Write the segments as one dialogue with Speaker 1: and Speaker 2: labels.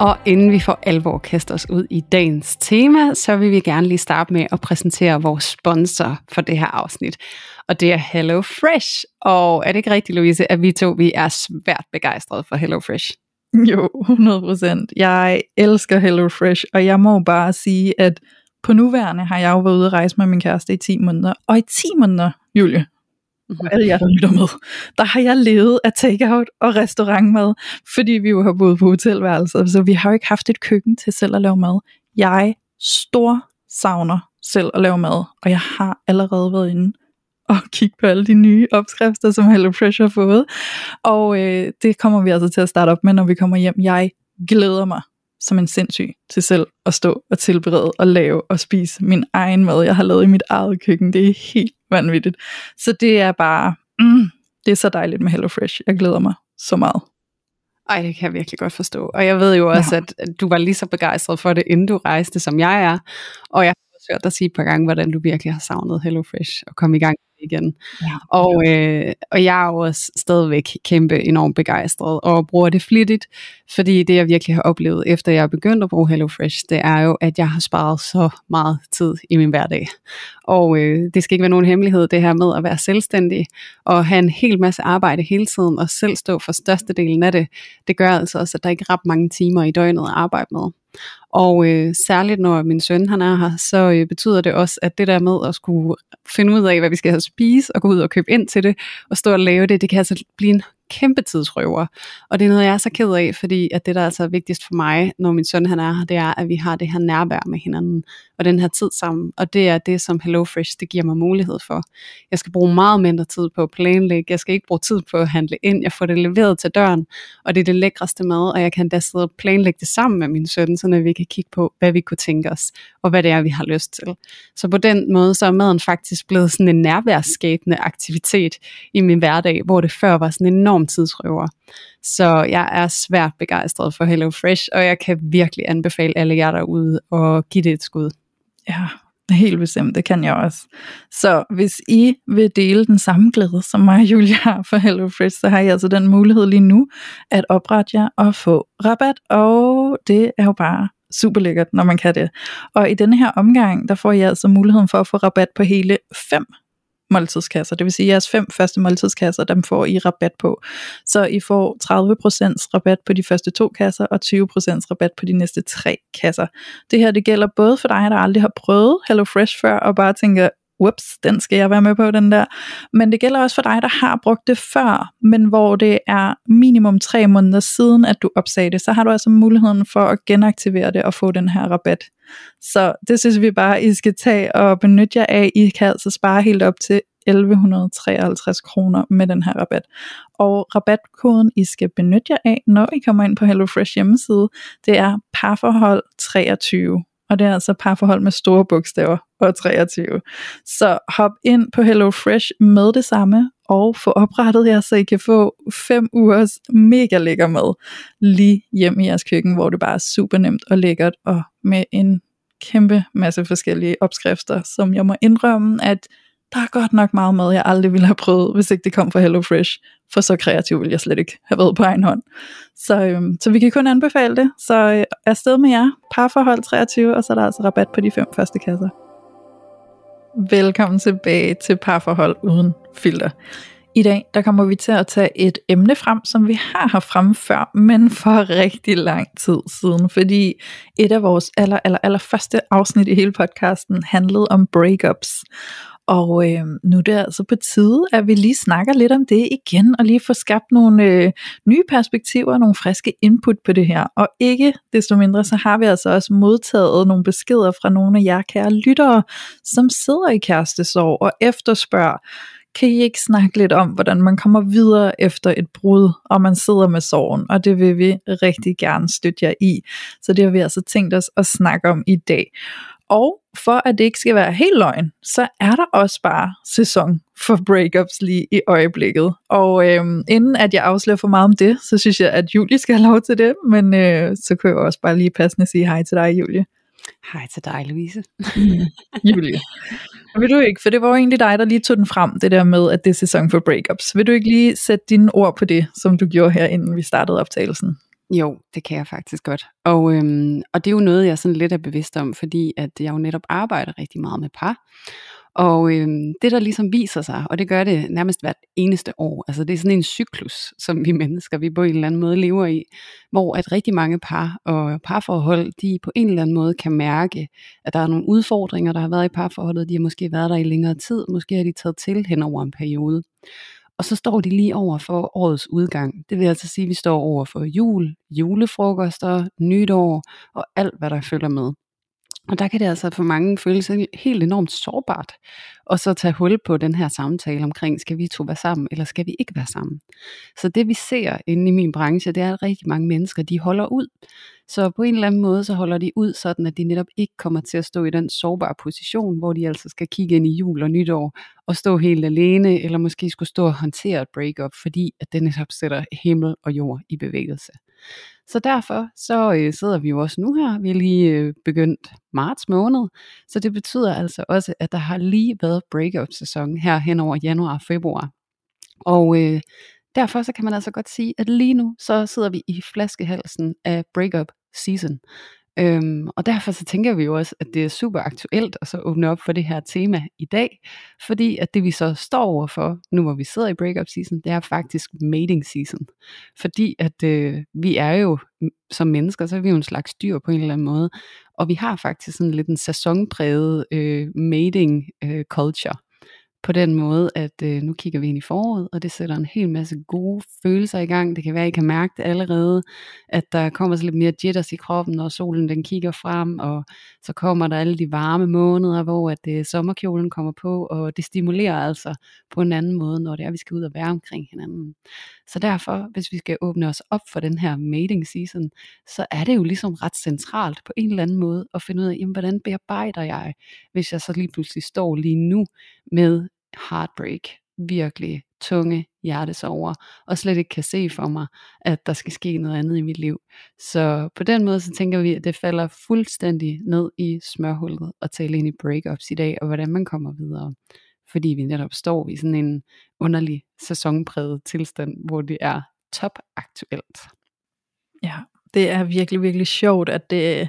Speaker 1: Og inden vi for alvor kaster os ud i dagens tema, så vil vi gerne lige starte med at præsentere vores sponsor for det her afsnit. Og det er Hello Fresh. Og er det ikke rigtigt, Louise, at vi to vi er svært begejstrede for Hello Fresh?
Speaker 2: Jo, 100%. Jeg elsker Hello Fresh, og jeg må bare sige, at på nuværende har jeg jo været ude at rejse med min kæreste i 10 måneder. Og i 10 måneder, Julie, og alle jer, der lytter med, der har jeg levet af takeout og restaurantmad, fordi vi jo har boet på hotelværelser, så vi har jo ikke haft et køkken til selv at lave mad. Jeg stor savner selv at lave mad, og jeg har allerede været inde og kigge på alle de nye opskrifter, som HelloFresh har fået. Og øh, det kommer vi altså til at starte op med, når vi kommer hjem. Jeg glæder mig som en sindssyg til selv at stå og tilberede og lave og spise min egen mad, jeg har lavet i mit eget køkken. Det er helt vanvittigt. Så det er bare, mm, det er så dejligt med HelloFresh. Jeg glæder mig så meget.
Speaker 1: Ej, det kan jeg virkelig godt forstå. Og jeg ved jo også,
Speaker 2: Ja.
Speaker 1: at du var lige så begejstret for det, inden du rejste, som jeg er. Og jeg har også hørt dig sige et par gange, hvordan du virkelig har savnet HelloFresh og komme i gang igen.
Speaker 2: Ja.
Speaker 1: Og, øh, og jeg er jo også stadigvæk kæmpe enormt begejstret og bruger det flittigt, fordi det jeg virkelig har oplevet, efter jeg er begyndt at bruge HelloFresh, det er jo, at jeg har sparet så meget tid i min hverdag. Og øh, det skal ikke være nogen hemmelighed, det her med at være selvstændig og have en hel masse arbejde hele tiden og selv stå for størstedelen af det, det gør altså også, at der ikke er ret mange timer i døgnet at arbejde med. Og øh, særligt når min søn han er her, så øh, betyder det også, at det der med at skulle finde ud af, hvad vi skal have at spise, og gå ud og købe ind til det, og stå og lave det, det kan altså blive en kæmpe tidsrøver. Og det er noget, jeg er så ked af, fordi at det, der altså er vigtigst for mig, når min søn han er her, det er, at vi har det her nærvær med hinanden, og den her tid sammen. Og det er det, som HelloFresh, det giver mig mulighed for. Jeg skal bruge meget mindre tid på at planlægge. Jeg skal ikke bruge tid på at handle ind. Jeg får det leveret til døren, og det er det lækreste mad, og jeg kan da sidde og planlægge det sammen med min søn, så vi kan kigge på, hvad vi kunne tænke os, og hvad det er, vi har lyst til. Så på den måde, så er maden faktisk blevet sådan en nærværsskabende aktivitet i min hverdag, hvor det før var sådan en enorm tidsrøver. Så jeg er svært begejstret for HelloFresh, og jeg kan virkelig anbefale alle jer derude at give det et skud.
Speaker 2: Ja, helt bestemt, det kan jeg også. Så hvis I vil dele den samme glæde, som mig og Julia har for HelloFresh, så har I altså den mulighed lige nu at oprette jer og få rabat, og det er jo bare super lækkert, når man kan det. Og i denne her omgang, der får I altså muligheden for at få rabat på hele fem måltidskasser. Det vil sige, at jeres fem første måltidskasser, dem får I rabat på. Så I får 30% rabat på de første to kasser, og 20% rabat på de næste tre kasser. Det her, det gælder både for dig, der aldrig har prøvet HelloFresh før, og bare tænker, ups, den skal jeg være med på, den der. Men det gælder også for dig, der har brugt det før, men hvor det er minimum tre måneder siden, at du opsagde det, så har du altså muligheden for at genaktivere det og få den her rabat. Så det synes vi bare, I skal tage og benytte jer af. I kan altså spare helt op til 1153 kroner med den her rabat. Og rabatkoden, I skal benytte jer af, når I kommer ind på HelloFresh hjemmeside, det er parforhold 23. Og det er altså parforhold med store bogstaver og 23. Så hop ind på HelloFresh med det samme, og få oprettet jer, så I kan få 5 ugers mega lækker mad lige hjem i jeres køkken, hvor det bare er super nemt og lækkert, og med en kæmpe masse forskellige opskrifter, som jeg må indrømme, at der er godt nok meget mad, jeg aldrig ville have prøvet, hvis ikke det kom fra HelloFresh, for så kreativ ville jeg slet ikke have været på egen hånd. Så, øhm, så vi kan kun anbefale det, så øh, afsted med jer, parforhold 23, og så er der altså rabat på de fem første kasser. Velkommen tilbage til parforhold uden filter. I dag der kommer vi til at tage et emne frem, som vi har haft frem før, men for rigtig lang tid siden, fordi et af vores aller, aller, aller første afsnit i hele podcasten handlede om breakups. Og øh, nu er det altså på tide, at vi lige snakker lidt om det igen, og lige får skabt nogle øh, nye perspektiver, nogle friske input på det her. Og ikke desto mindre, så har vi altså også modtaget nogle beskeder fra nogle af jer kære lyttere, som sidder i kærestesorg og efterspørger, kan I ikke snakke lidt om, hvordan man kommer videre efter et brud, og man sidder med sorgen, og det vil vi rigtig gerne støtte jer i. Så det har vi altså tænkt os at snakke om i dag. Og for at det ikke skal være helt løgn, så er der også bare sæson for breakups lige i øjeblikket. Og øhm, inden at jeg afslører for meget om det, så synes jeg, at Julie skal have lov til det. Men øh, så kan jeg også bare lige passende sige hej til dig, Julie.
Speaker 1: Hej til dig, Louise.
Speaker 2: Julie. Vil du ikke, for det var jo egentlig dig, der lige tog den frem, det der med, at det er sæson for breakups. Vil du ikke lige sætte dine ord på det, som du gjorde her, inden vi startede optagelsen?
Speaker 1: Jo, det kan jeg faktisk godt. Og, øhm, og det er jo noget, jeg sådan lidt er bevidst om, fordi at jeg jo netop arbejder rigtig meget med par. Og øhm, det der ligesom viser sig, og det gør det nærmest hvert eneste år, altså det er sådan en cyklus, som vi mennesker, vi på en eller anden måde lever i, hvor at rigtig mange par og parforhold, de på en eller anden måde kan mærke, at der er nogle udfordringer, der har været i parforholdet, de har måske været der i længere tid, måske har de taget til hen over en periode. Og så står de lige over for årets udgang. Det vil altså sige, at vi står over for jul, julefrokoster, nytår og alt, hvad der følger med. Og der kan det altså for mange føles helt enormt sårbart, og så tage hul på den her samtale omkring, skal vi to være sammen, eller skal vi ikke være sammen. Så det vi ser inde i min branche, det er, at rigtig mange mennesker, de holder ud. Så på en eller anden måde, så holder de ud, sådan at de netop ikke kommer til at stå i den sårbare position, hvor de altså skal kigge ind i jul og nytår, og stå helt alene, eller måske skulle stå og håndtere et breakup, fordi at det netop sætter himmel og jord i bevægelse. Så derfor så øh, sidder vi jo også nu her. Vi er lige øh, begyndt marts måned, så det betyder altså også, at der har lige været breakout-sæson her hen over januar og februar. Og øh, derfor så kan man altså godt sige, at lige nu så sidder vi i flaskehalsen af breakup season. Øhm, og derfor så tænker vi jo også, at det er super aktuelt at så åbne op for det her tema i dag, fordi at det vi så står overfor, nu hvor vi sidder i breakup season, det er faktisk mating season. Fordi at øh, vi er jo som mennesker, så er vi jo en slags dyr på en eller anden måde, og vi har faktisk sådan lidt en sæsonpræget øh, mating øh, culture på den måde, at øh, nu kigger vi ind i foråret, og det sætter en hel masse gode følelser i gang. Det kan være, at I kan mærke det allerede, at der kommer så lidt mere jitters i kroppen, når solen den kigger frem, og så kommer der alle de varme måneder, hvor at øh, sommerkjolen kommer på, og det stimulerer altså på en anden måde, når det er, at vi skal ud og være omkring hinanden. Så derfor, hvis vi skal åbne os op for den her mating season, så er det jo ligesom ret centralt på en eller anden måde at finde ud af, jamen, hvordan bearbejder jeg, hvis jeg så lige pludselig står lige nu med heartbreak, virkelig tunge hjertesover, og slet ikke kan se for mig, at der skal ske noget andet i mit liv. Så på den måde, så tænker vi, at det falder fuldstændig ned i smørhullet at tale ind i breakups i dag, og hvordan man kommer videre. Fordi vi netop står i sådan en underlig sæsonpræget tilstand, hvor det er topaktuelt.
Speaker 2: Ja, det er virkelig, virkelig sjovt, at det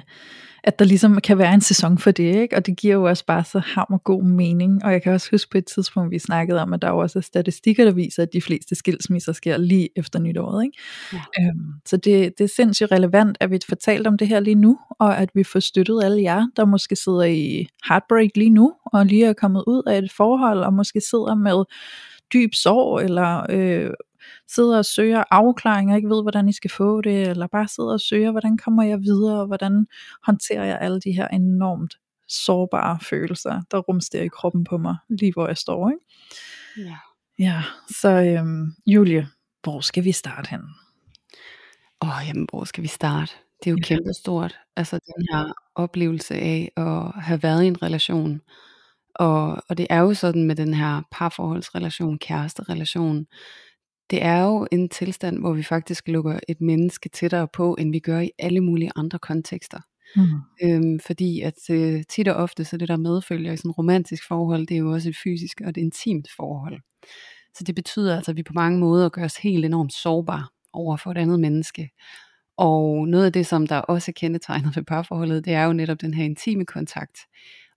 Speaker 2: at der ligesom kan være en sæson for det, ikke? og det giver jo også bare så hammer god mening, og jeg kan også huske på et tidspunkt, vi snakkede om, at der jo også er statistikker, der viser, at de fleste skilsmisser sker lige efter nytåret. Ikke? Ja. Øhm, så det, det er sindssygt relevant, at vi fortalt om det her lige nu, og at vi får støttet alle jer, der måske sidder i heartbreak lige nu, og lige er kommet ud af et forhold, og måske sidder med dyb sorg, eller øh, sidder og søger afklaring og ikke ved, hvordan I skal få det, eller bare sidder og søger, hvordan kommer jeg videre, og hvordan håndterer jeg alle de her enormt sårbare følelser, der rumsterer i kroppen på mig, lige hvor jeg står. Ikke? Ja. Ja, så øhm, Julie, hvor skal vi starte hen?
Speaker 1: Åh, oh, jamen, hvor skal vi starte? Det er jo ja. kæmpe stort. Altså den her oplevelse af at have været i en relation. Og, og det er jo sådan med den her parforholdsrelation, kæresterelation, det er jo en tilstand, hvor vi faktisk lukker et menneske tættere på, end vi gør i alle mulige andre kontekster. Mm. Øhm, fordi at øh, tit og ofte, så det der medfølger i sådan et romantisk forhold, det er jo også et fysisk og et intimt forhold. Så det betyder altså, at vi på mange måder gør os helt enormt sårbare over for et andet menneske. Og noget af det, som der også er kendetegnet ved parforholdet, det er jo netop den her intime kontakt.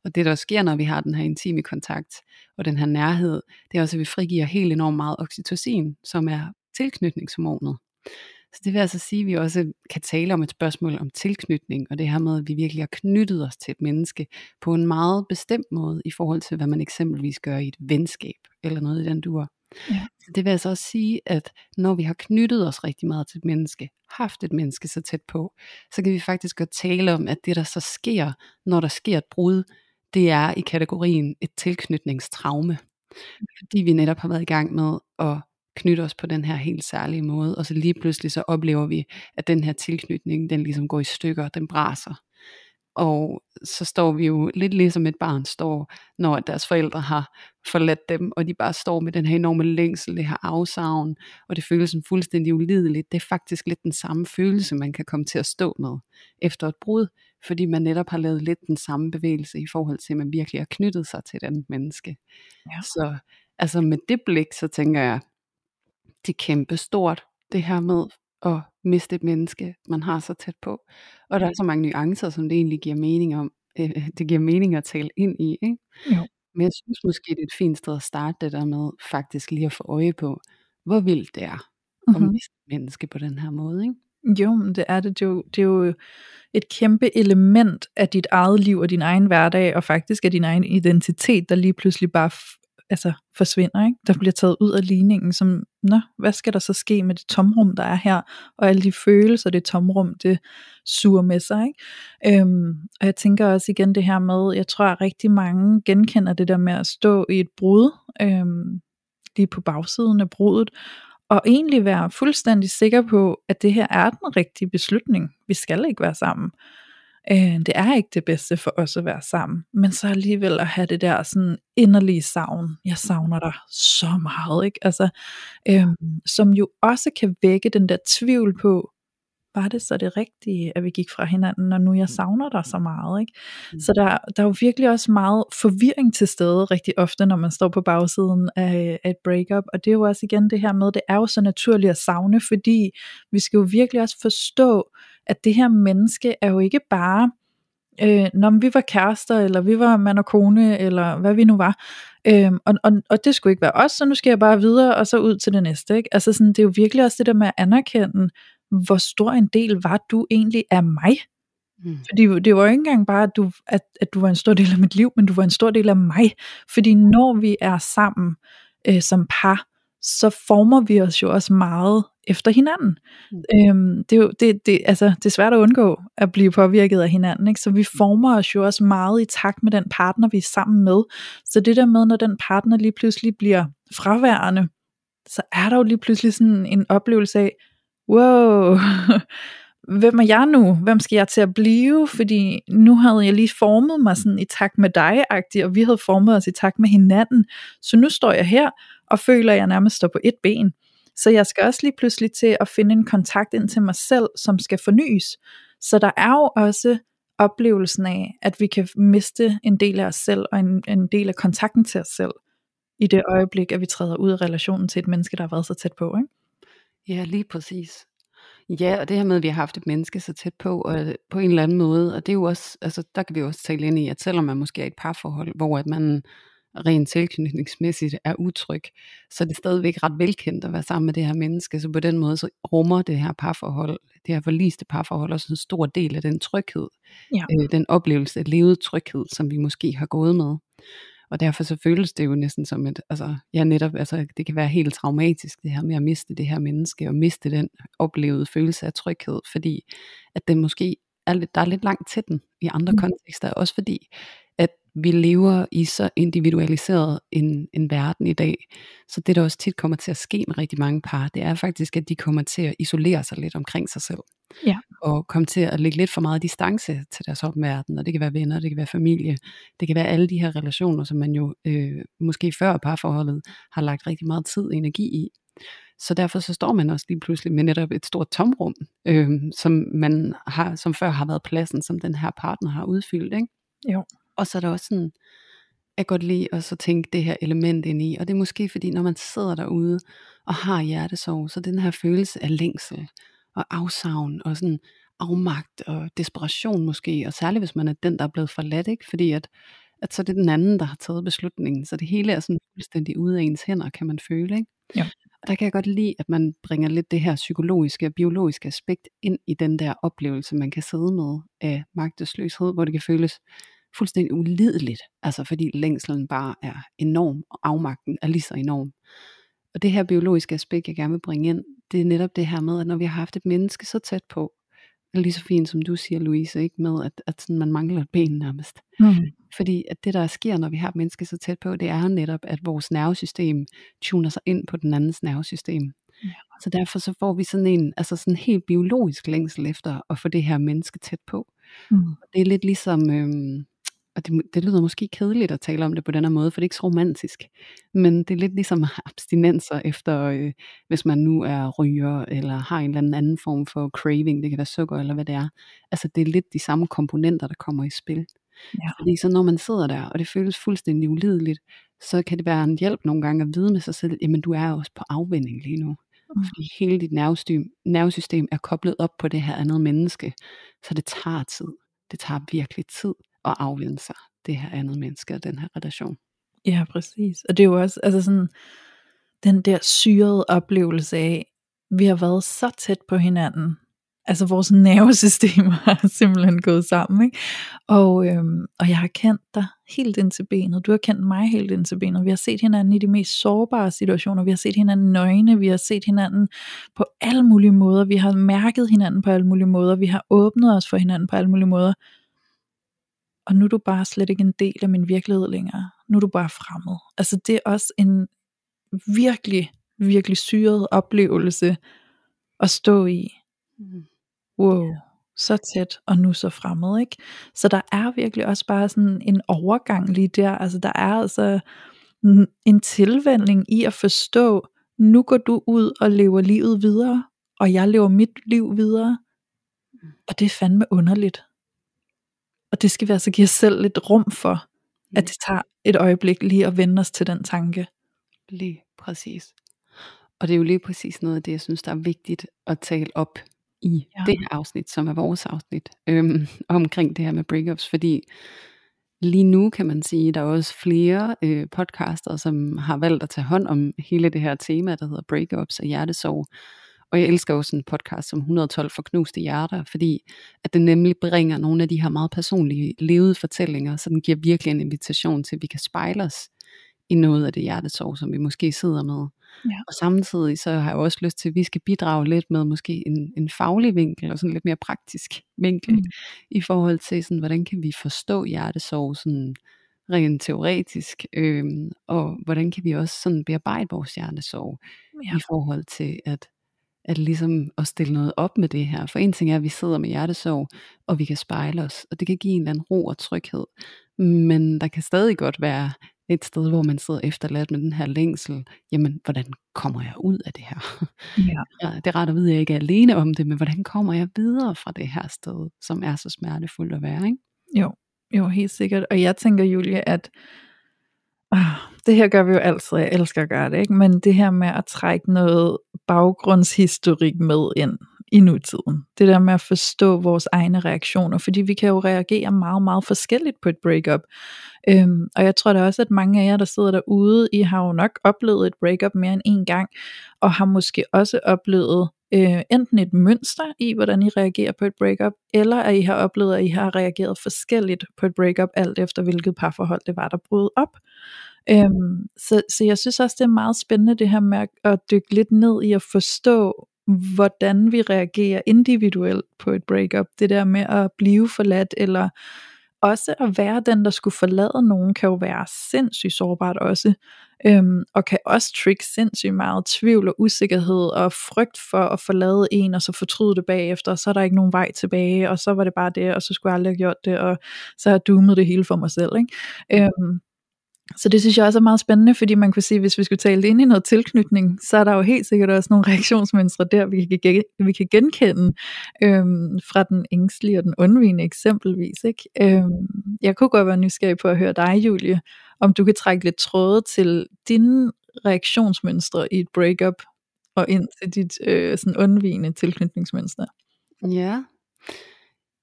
Speaker 1: Og det der sker, når vi har den her intime kontakt og den her nærhed, det er også, at vi frigiver helt enormt meget oxytocin, som er tilknytningshormonet. Så det vil altså sige, at vi også kan tale om et spørgsmål om tilknytning, og det her med, at vi virkelig har knyttet os til et menneske på en meget bestemt måde, i forhold til, hvad man eksempelvis gør i et venskab, eller noget i den dur.
Speaker 2: Ja.
Speaker 1: Så det vil altså også sige, at når vi har knyttet os rigtig meget til et menneske, haft et menneske så tæt på, så kan vi faktisk godt tale om, at det der så sker, når der sker et brud, det er i kategorien et tilknytningstraume. Fordi vi netop har været i gang med at knytte os på den her helt særlige måde, og så lige pludselig så oplever vi, at den her tilknytning, den ligesom går i stykker, den braser. Og så står vi jo lidt ligesom et barn står, når deres forældre har forladt dem, og de bare står med den her enorme længsel, det her afsavn, og det føles som fuldstændig ulideligt. Det er faktisk lidt den samme følelse, man kan komme til at stå med efter et brud, fordi man netop har lavet lidt den samme bevægelse i forhold til, at man virkelig har knyttet sig til et andet menneske.
Speaker 2: Ja.
Speaker 1: Så altså med det blik, så tænker jeg, det er kæmpe stort, det her med at miste et menneske, man har så tæt på. Og der er så mange nuancer, som det egentlig giver mening om, øh, det giver mening at tale ind i. Ikke?
Speaker 2: Jo.
Speaker 1: Men jeg synes måske, det er et fint sted at starte det der med faktisk lige at få øje på, hvor vildt det er at
Speaker 2: Mhm.
Speaker 1: miste et menneske på den her måde. Ikke?
Speaker 2: Jo, men det er det. Det er, jo, det er jo et kæmpe element af dit eget liv og din egen hverdag, og faktisk af din egen identitet, der lige pludselig bare altså forsvinder, ikke? der bliver taget ud af ligningen, som, nå, hvad skal der så ske med det tomrum, der er her, og alle de følelser, det tomrum, det suger med sig. Ikke? Øhm, og jeg tænker også igen det her med, jeg tror, at rigtig mange genkender det der med at stå i et brud, øhm, lige på bagsiden af brudet, og egentlig være fuldstændig sikker på, at det her er den rigtige beslutning. Vi skal ikke være sammen. Øh, det er ikke det bedste for os at være sammen, men så alligevel at have det der sådan inderlige savn. Jeg savner dig så meget, ikke? Altså, øhm, som jo også kan vække den der tvivl på, var det så det rigtige, at vi gik fra hinanden, når nu jeg savner dig så meget, ikke?
Speaker 1: Mm.
Speaker 2: Så der, der er jo virkelig også meget forvirring til stede rigtig ofte, når man står på bagsiden af, af et breakup, og det er jo også igen det her med, det er jo så naturligt at savne, fordi vi skal jo virkelig også forstå, at det her menneske er jo ikke bare, øh, når vi var kærester, eller vi var mand og kone, eller hvad vi nu var, øhm, og, og, og det skulle ikke være os, så nu skal jeg bare videre, og så ud til det næste, ikke? Altså sådan, det er jo virkelig også det der med at anerkende, hvor stor en del var du egentlig af mig,
Speaker 1: Mm.
Speaker 2: fordi det var jo ikke engang bare, at du, at, at du var en stor del af mit liv, men du var en stor del af mig. Fordi når vi er sammen øh, som par, så former vi os jo også meget efter hinanden.
Speaker 1: Mm.
Speaker 2: Øhm, det, er jo, det, det, altså, det er svært at undgå at blive påvirket af hinanden. Ikke? Så vi former os jo også meget i takt med den partner, vi er sammen med. Så det der med, når den partner lige pludselig bliver fraværende, så er der jo lige pludselig sådan en oplevelse af, wow, hvem er jeg nu? Hvem skal jeg til at blive? Fordi nu havde jeg lige formet mig sådan i takt med dig, og vi havde formet os i takt med hinanden. Så nu står jeg her og føler, at jeg nærmest står på et ben. Så jeg skal også lige pludselig til at finde en kontakt ind til mig selv, som skal fornyes. Så der er jo også oplevelsen af, at vi kan miste en del af os selv, og en, en del af kontakten til os selv, i det øjeblik, at vi træder ud af relationen til et menneske, der har været så tæt på. Ikke?
Speaker 1: Ja, lige præcis. Ja, og det her med, at vi har haft et menneske så tæt på, og øh, på en eller anden måde, og det er jo også, altså der kan vi jo også tale ind i, at selvom man måske er i et parforhold, hvor at man rent tilknytningsmæssigt er utryg, så er det stadigvæk ret velkendt at være sammen med det her menneske, så på den måde så rummer det her parforhold, det her forliste parforhold også en stor del af den tryghed,
Speaker 2: Ja.
Speaker 1: øh, den oplevelse af levet tryghed, som vi måske har gået med. Og derfor så føles det jo næsten som et, altså, ja netop, altså det kan være helt traumatisk det her med at miste det her menneske, og miste den oplevede følelse af tryghed, fordi at den måske er lidt, der er lidt langt til den i andre
Speaker 2: Mm.
Speaker 1: kontekster, også fordi vi lever i så individualiseret en, en verden i dag, så det der også tit kommer til at ske med rigtig mange par, det er faktisk, at de kommer til at isolere sig lidt omkring sig selv.
Speaker 2: Ja.
Speaker 1: Og komme til at lægge lidt for meget distance til deres omverden, og det kan være venner, det kan være familie, det kan være alle de her relationer, som man jo øh, måske før parforholdet har lagt rigtig meget tid og energi i. Så derfor så står man også lige pludselig med netop et stort tomrum, øh, som man har, som før har været pladsen, som den her partner har udfyldt. Ikke?
Speaker 2: Jo.
Speaker 1: Og så er der også sådan, jeg godt lide at så tænke det her element ind i, og det er måske fordi, når man sidder derude og har hjertesorg, så den her følelse af længsel og afsavn og sådan afmagt og desperation måske, og særligt hvis man er den, der er blevet forladt, ikke? fordi at, at så er det den anden, der har taget beslutningen, så det hele er sådan fuldstændig ude af ens hænder, kan man føle. Ikke?
Speaker 2: Ja.
Speaker 1: Og der kan jeg godt lide, at man bringer lidt det her psykologiske og biologiske aspekt ind i den der oplevelse, man kan sidde med af magtesløshed, hvor det kan føles fuldstændig ulideligt, altså fordi længslen bare er enorm, og afmagten er lige så enorm. Og det her biologiske aspekt, jeg gerne vil bringe ind, det er netop det her med, at når vi har haft et menneske så tæt på, lige så fint som du siger, Louise, ikke med, at, at sådan, man mangler et ben nærmest.
Speaker 2: Mm.
Speaker 1: Fordi at det, der sker, når vi har et menneske så tæt på, det er netop, at vores nervesystem tuner sig ind på den andens nervesystem.
Speaker 2: Ja.
Speaker 1: Så derfor så får vi sådan en, altså sådan helt biologisk længsel efter at få det her menneske tæt på.
Speaker 2: Mm.
Speaker 1: Det er lidt ligesom, øhm, og det, det lyder måske kedeligt at tale om det på den her måde, for det er ikke så romantisk. Men det er lidt ligesom abstinenser efter, øh, hvis man nu er ryger, eller har en eller anden, form for craving, det kan være sukker eller hvad det er. Altså det er lidt de samme komponenter, der kommer i spil.
Speaker 2: Ja.
Speaker 1: Fordi så når man sidder der, og det føles fuldstændig ulideligt, så kan det være en hjælp nogle gange at vide med sig selv, jamen du er også på afvinding lige nu.
Speaker 2: Mm.
Speaker 1: Fordi hele dit nervesystem, nervesystem er koblet op på det her andet menneske, så det tager tid. Det tager virkelig tid at afvende sig, det her andet menneske og den her relation.
Speaker 2: Ja, præcis. Og det er jo også altså sådan, den der syrede oplevelse af, vi har været så tæt på hinanden. Altså vores nervesystemer har simpelthen gået sammen. Ikke? Og, øhm, og jeg har kendt dig helt ind til benet. Du har kendt mig helt ind til benet. Vi har set hinanden i de mest sårbare situationer. Vi har set hinanden nøgne. Vi har set hinanden på alle mulige måder. Vi har mærket hinanden på alle mulige måder. Vi har åbnet os for hinanden på alle mulige måder og nu er du bare slet ikke en del af min virkelighed længere. Nu er du bare fremmed. Altså det er også en virkelig, virkelig syret oplevelse at stå i.
Speaker 1: Mm.
Speaker 2: Wow, så tæt og nu så fremmed, ikke? Så der er virkelig også bare sådan en overgang lige der. Altså der er altså en tilvænding i at forstå, nu går du ud og lever livet videre, og jeg lever mit liv videre. Og det er fandme underligt. Og det skal vi altså give os selv lidt rum for, at det tager et øjeblik lige at vende os til den tanke.
Speaker 1: Lige præcis. Og det er jo lige præcis noget af det, jeg synes, der er vigtigt at tale op i
Speaker 2: Ja.
Speaker 1: ja. det her afsnit, som er vores afsnit, øhm, omkring det her med breakups, fordi lige nu kan man sige, der er også flere øh, podcaster, som har valgt at tage hånd om hele det her tema, der hedder breakups og hjertesorg. Og jeg elsker også en podcast som 112 for knuste hjerter, fordi at det nemlig bringer nogle af de her meget personlige levede fortællinger, så den giver virkelig en invitation til, at vi kan spejle os i noget af det hjertesorg, som vi måske sidder med.
Speaker 2: Ja.
Speaker 1: Og samtidig så har jeg også lyst til, at vi skal bidrage lidt med måske en, en faglig vinkel, og sådan lidt mere praktisk vinkel,
Speaker 2: Mm.
Speaker 1: i forhold til, sådan, hvordan kan vi forstå hjertesorg sådan rent teoretisk, øhm, og hvordan kan vi også sådan bearbejde vores hjertesorg
Speaker 2: Ja.
Speaker 1: i forhold til at, at ligesom at stille noget op med det her. For en ting er, at vi sidder med hjertesorg, og vi kan spejle os, og det kan give en eller anden ro og tryghed. Men der kan stadig godt være et sted, hvor man sidder efterladt med den her længsel. Jamen, hvordan kommer jeg ud af det her?
Speaker 2: Ja.
Speaker 1: Ja, det er rart at vide, at jeg ikke er alene om det, men hvordan kommer jeg videre fra det her sted, som er så smertefuldt at være, ikke?
Speaker 2: Jo, jo, helt sikkert. Og jeg tænker, Julie, at ah, det her gør vi jo altid, jeg elsker at gøre det, ikke? men det her med at trække noget baggrundshistorik med ind i nutiden. Det der med at forstå vores egne reaktioner, fordi vi kan jo reagere meget, meget forskelligt på et breakup. Øhm, og jeg tror da også, at mange af jer, der sidder derude, I har jo nok oplevet et breakup mere end en gang, og har måske også oplevet øh, enten et mønster i, hvordan I reagerer på et breakup, eller at I har oplevet, at I har reageret forskelligt på et breakup, alt efter hvilket parforhold det var, der brød op. Øhm, så, så jeg synes også, det er meget spændende det her med at, at dykke lidt ned i at forstå, hvordan vi reagerer individuelt på et breakup. Det der med at blive forladt, eller også at være den, der skulle forlade nogen, kan jo være sindssygt sårbart også, øhm, og kan også trigge sindssygt meget tvivl og usikkerhed og frygt for at forlade en, og så fortryde det bagefter, og så er der ikke nogen vej tilbage, og så var det bare det, og så skulle jeg aldrig have gjort det, og så har jeg doomet det hele for mig selv. Ikke? Øhm, så det synes jeg også er meget spændende, fordi man kunne sige, hvis vi skulle tale det ind i noget tilknytning, så er der jo helt sikkert også nogle reaktionsmønstre der, vi kan, gen- vi kan genkende øhm, fra den ængstlige og den undvigende eksempelvis. Ikke? Øhm, jeg kunne godt være nysgerrig på at høre dig, Julie, om du kan trække lidt tråde til dine reaktionsmønstre i et breakup, og ind til dit øh, sådan undvigende tilknytningsmønster.
Speaker 1: Ja.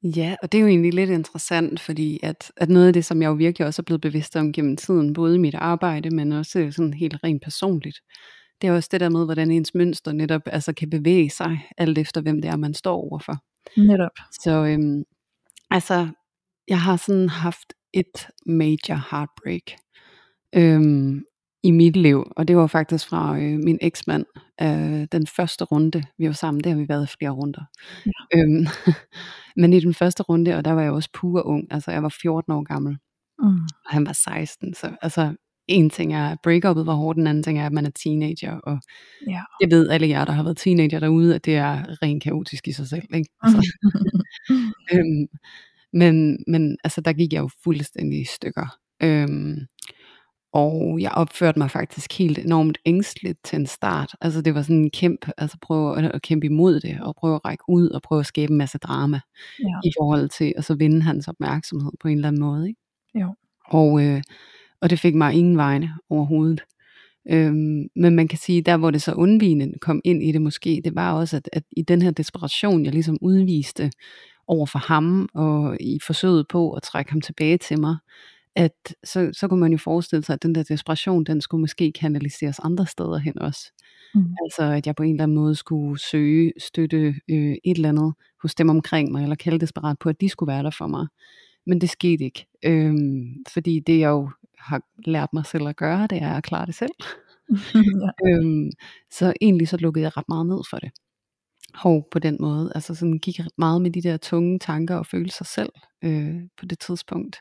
Speaker 1: Ja, og det er jo egentlig lidt interessant, fordi at, at noget af det, som jeg jo virkelig også er blevet bevidst om gennem tiden, både i mit arbejde, men også sådan helt rent personligt, det er også det der med, hvordan ens mønster netop altså, kan bevæge sig, alt efter hvem det er, man står overfor.
Speaker 2: Netop.
Speaker 1: Så øhm, altså, jeg har sådan haft et major heartbreak øhm, i mit liv, og det var faktisk fra øh, min eksmand, øh, den første runde, vi var sammen, det har vi været i flere runder. Ja. Øhm, men i den første runde, og der var jeg også pur ung, altså jeg var 14 år gammel, mm. og han var 16, så altså en ting er, at break-up'et var hårdt, den anden ting er, at man er teenager, og ja. jeg ved alle jer, der har været teenager derude, at det er rent kaotisk i sig selv, ikke? Altså, øhm, men, men altså, der gik jeg jo fuldstændig i stykker. Øhm, og jeg opførte mig faktisk helt enormt ængstligt til en start. Altså det var sådan en kæmp, altså prøve at kæmpe imod det, og prøve at række ud, og prøve at skabe en masse drama, ja. i forhold til at så vinde hans opmærksomhed på en eller anden måde. Ikke?
Speaker 2: Jo.
Speaker 1: Og, øh, og det fik mig ingen vegne overhovedet. Øhm, men man kan sige, der hvor det så undvigende kom ind i det måske, det var også, at, at i den her desperation, jeg ligesom udviste over for ham, og i forsøget på at trække ham tilbage til mig, at så, så kunne man jo forestille sig, at den der desperation, den skulle måske kanaliseres andre steder hen også. Mm. Altså at jeg på en eller anden måde skulle søge støtte øh, et eller andet hos dem omkring mig, eller kalde desperat på, at de skulle være der for mig. Men det skete ikke. Øhm, fordi det jeg jo har lært mig selv at gøre, det er at klare det selv. ja. øhm, så egentlig så lukkede jeg ret meget ned for det. Og på den måde, altså sådan gik meget med de der tunge tanker og følelser selv øh, på det tidspunkt.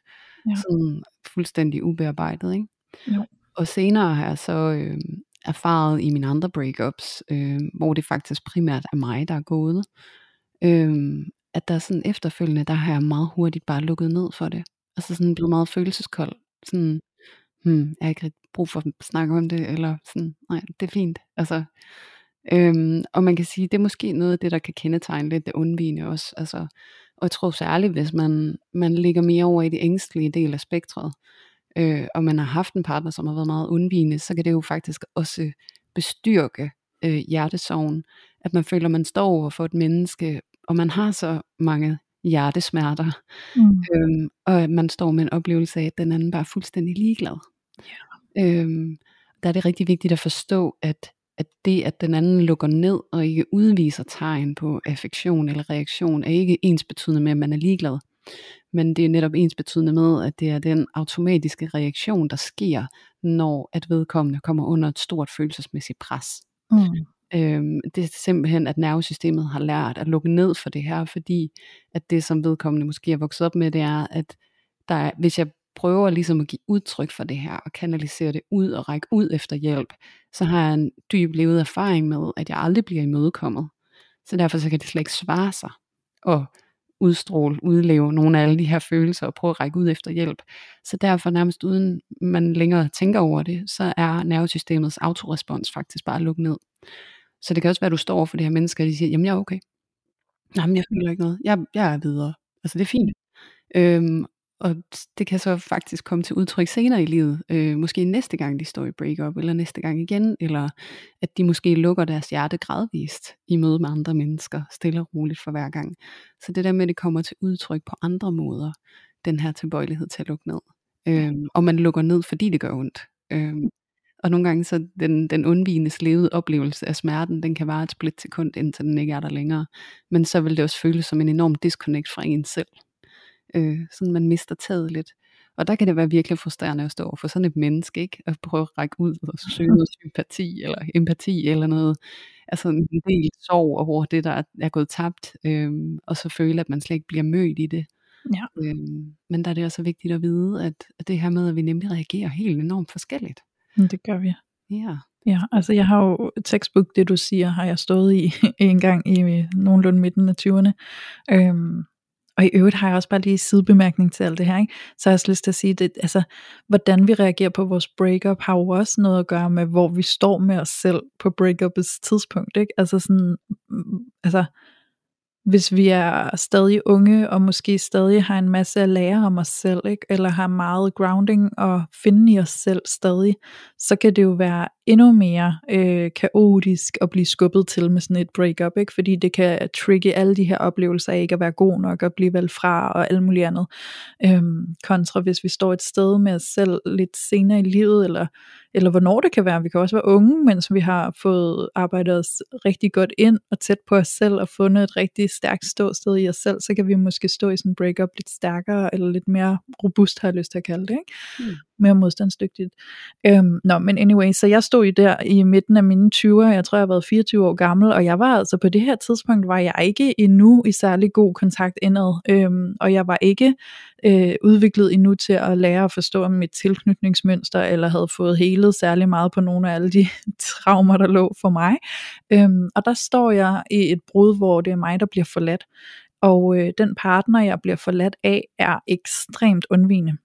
Speaker 1: Ja. Sådan fuldstændig ubearbejdet, ikke? Jo. Og senere har jeg så øh, erfaret i mine andre breakups, øh, hvor det faktisk primært er mig, der er gået, øh, at der sådan efterfølgende, der har jeg meget hurtigt bare lukket ned for det. Altså sådan blevet meget følelseskold. Sådan, hmm, jeg har ikke rigtig brug for at snakke om det, eller sådan, nej, det er fint. Altså, øhm, og man kan sige, det er måske noget af det, der kan kendetegne lidt det undvigende også. Altså, og jeg tror særligt, hvis man, man ligger mere over i det ængstlige del af spektret, øh, og man har haft en partner, som har været meget undvigende, så kan det jo faktisk også bestyrke øh, hjertesorgen, at man føler, man står over for et menneske, og man har så mange hjertesmerter, mm. øhm, og at man står med en oplevelse af, at den anden bare er fuldstændig ligeglad. Yeah. Øhm, der er det rigtig vigtigt at forstå, at, at det, at den anden lukker ned og ikke udviser tegn på affektion eller reaktion, er ikke ens betydende med, at man er ligeglad. Men det er netop ens betydende med, at det er den automatiske reaktion, der sker, når at vedkommende kommer under et stort følelsesmæssigt pres. Mm. Øhm, det er simpelthen, at nervesystemet har lært at lukke ned for det her, fordi at det, som vedkommende måske er vokset op med, det er, at der er, hvis jeg prøver ligesom at give udtryk for det her, og kanalisere det ud og række ud efter hjælp, så har jeg en dyb levet erfaring med, at jeg aldrig bliver imødekommet. Så derfor så kan det slet ikke svare sig at udstråle, udleve nogle af alle de her følelser og prøve at række ud efter hjælp. Så derfor nærmest uden man længere tænker over det, så er nervesystemets autorespons faktisk bare lukket ned. Så det kan også være, at du står for det her mennesker, og de siger, jamen jeg er okay. Nej, men jeg føler ikke noget. Jeg, jeg er videre. Altså det er fint. Øhm, og det kan så faktisk komme til udtryk senere i livet. Øh, måske næste gang de står i breakup, eller næste gang igen, eller at de måske lukker deres hjerte gradvist i møde med andre mennesker, stille og roligt for hver gang. Så det der med, at det kommer til udtryk på andre måder, den her tilbøjelighed til at lukke ned. Øh, og man lukker ned, fordi det gør ondt. Øh, og nogle gange så den, den undvigende levede oplevelse af smerten, den kan vare et split sekund, indtil den ikke er der længere. Men så vil det også føles som en enorm disconnect fra en selv. Øh, sådan man mister taget lidt. Og der kan det være virkelig frustrerende at stå for sådan et menneske, ikke? At prøve at række ud og søge noget sympati eller empati eller noget. Altså en del sorg over det, der er gået tabt. Øhm, og så føle, at man slet ikke bliver mødt i det.
Speaker 2: Ja.
Speaker 1: Øhm, men der er det også vigtigt at vide, at, at det her med, at vi nemlig reagerer helt enormt forskelligt.
Speaker 2: Det gør vi.
Speaker 1: Ja.
Speaker 2: Ja, altså jeg har jo textbook, det du siger, har jeg stået i en gang i nogenlunde midten af 20'erne. Øhm, og i øvrigt har jeg også bare lige sidebemærkning til alt det her, ikke? så jeg har også lyst til at sige, det, altså, hvordan vi reagerer på vores breakup, har jo også noget at gøre med, hvor vi står med os selv på breakupets tidspunkt. Ikke? Altså sådan, mm, altså, hvis vi er stadig unge, og måske stadig har en masse at lære om os selv, ikke? eller har meget grounding og finde i os selv stadig, så kan det jo være endnu mere øh, kaotisk at blive skubbet til med sådan et breakup, ikke? fordi det kan trigge alle de her oplevelser af ikke at være god nok, og blive valgt fra, og alt muligt andet. Øhm, kontra hvis vi står et sted med os selv lidt senere i livet, eller eller hvornår det kan være. Vi kan også være unge, mens vi har fået arbejdet os rigtig godt ind og tæt på os selv og fundet et rigtig stærkt ståsted i os selv, så kan vi måske stå i sådan en breakup lidt stærkere eller lidt mere robust, har jeg lyst til at kalde det. Ikke? Mm. Mere modstandsdygtigt. Øhm, nå, men anyway, så jeg stod i der i midten af mine 20'er, jeg tror jeg har været 24 år gammel, og jeg var altså på det her tidspunkt, var jeg ikke endnu i særlig god kontakt indad, øhm, og jeg var ikke øh, udviklet endnu til at lære at forstå mit tilknytningsmønster, eller havde fået helet særlig meget på nogle af alle de traumer, der lå for mig. Øhm, og der står jeg i et brud, hvor det er mig, der bliver forladt. Og øh, den partner, jeg bliver forladt af, er ekstremt undvigende.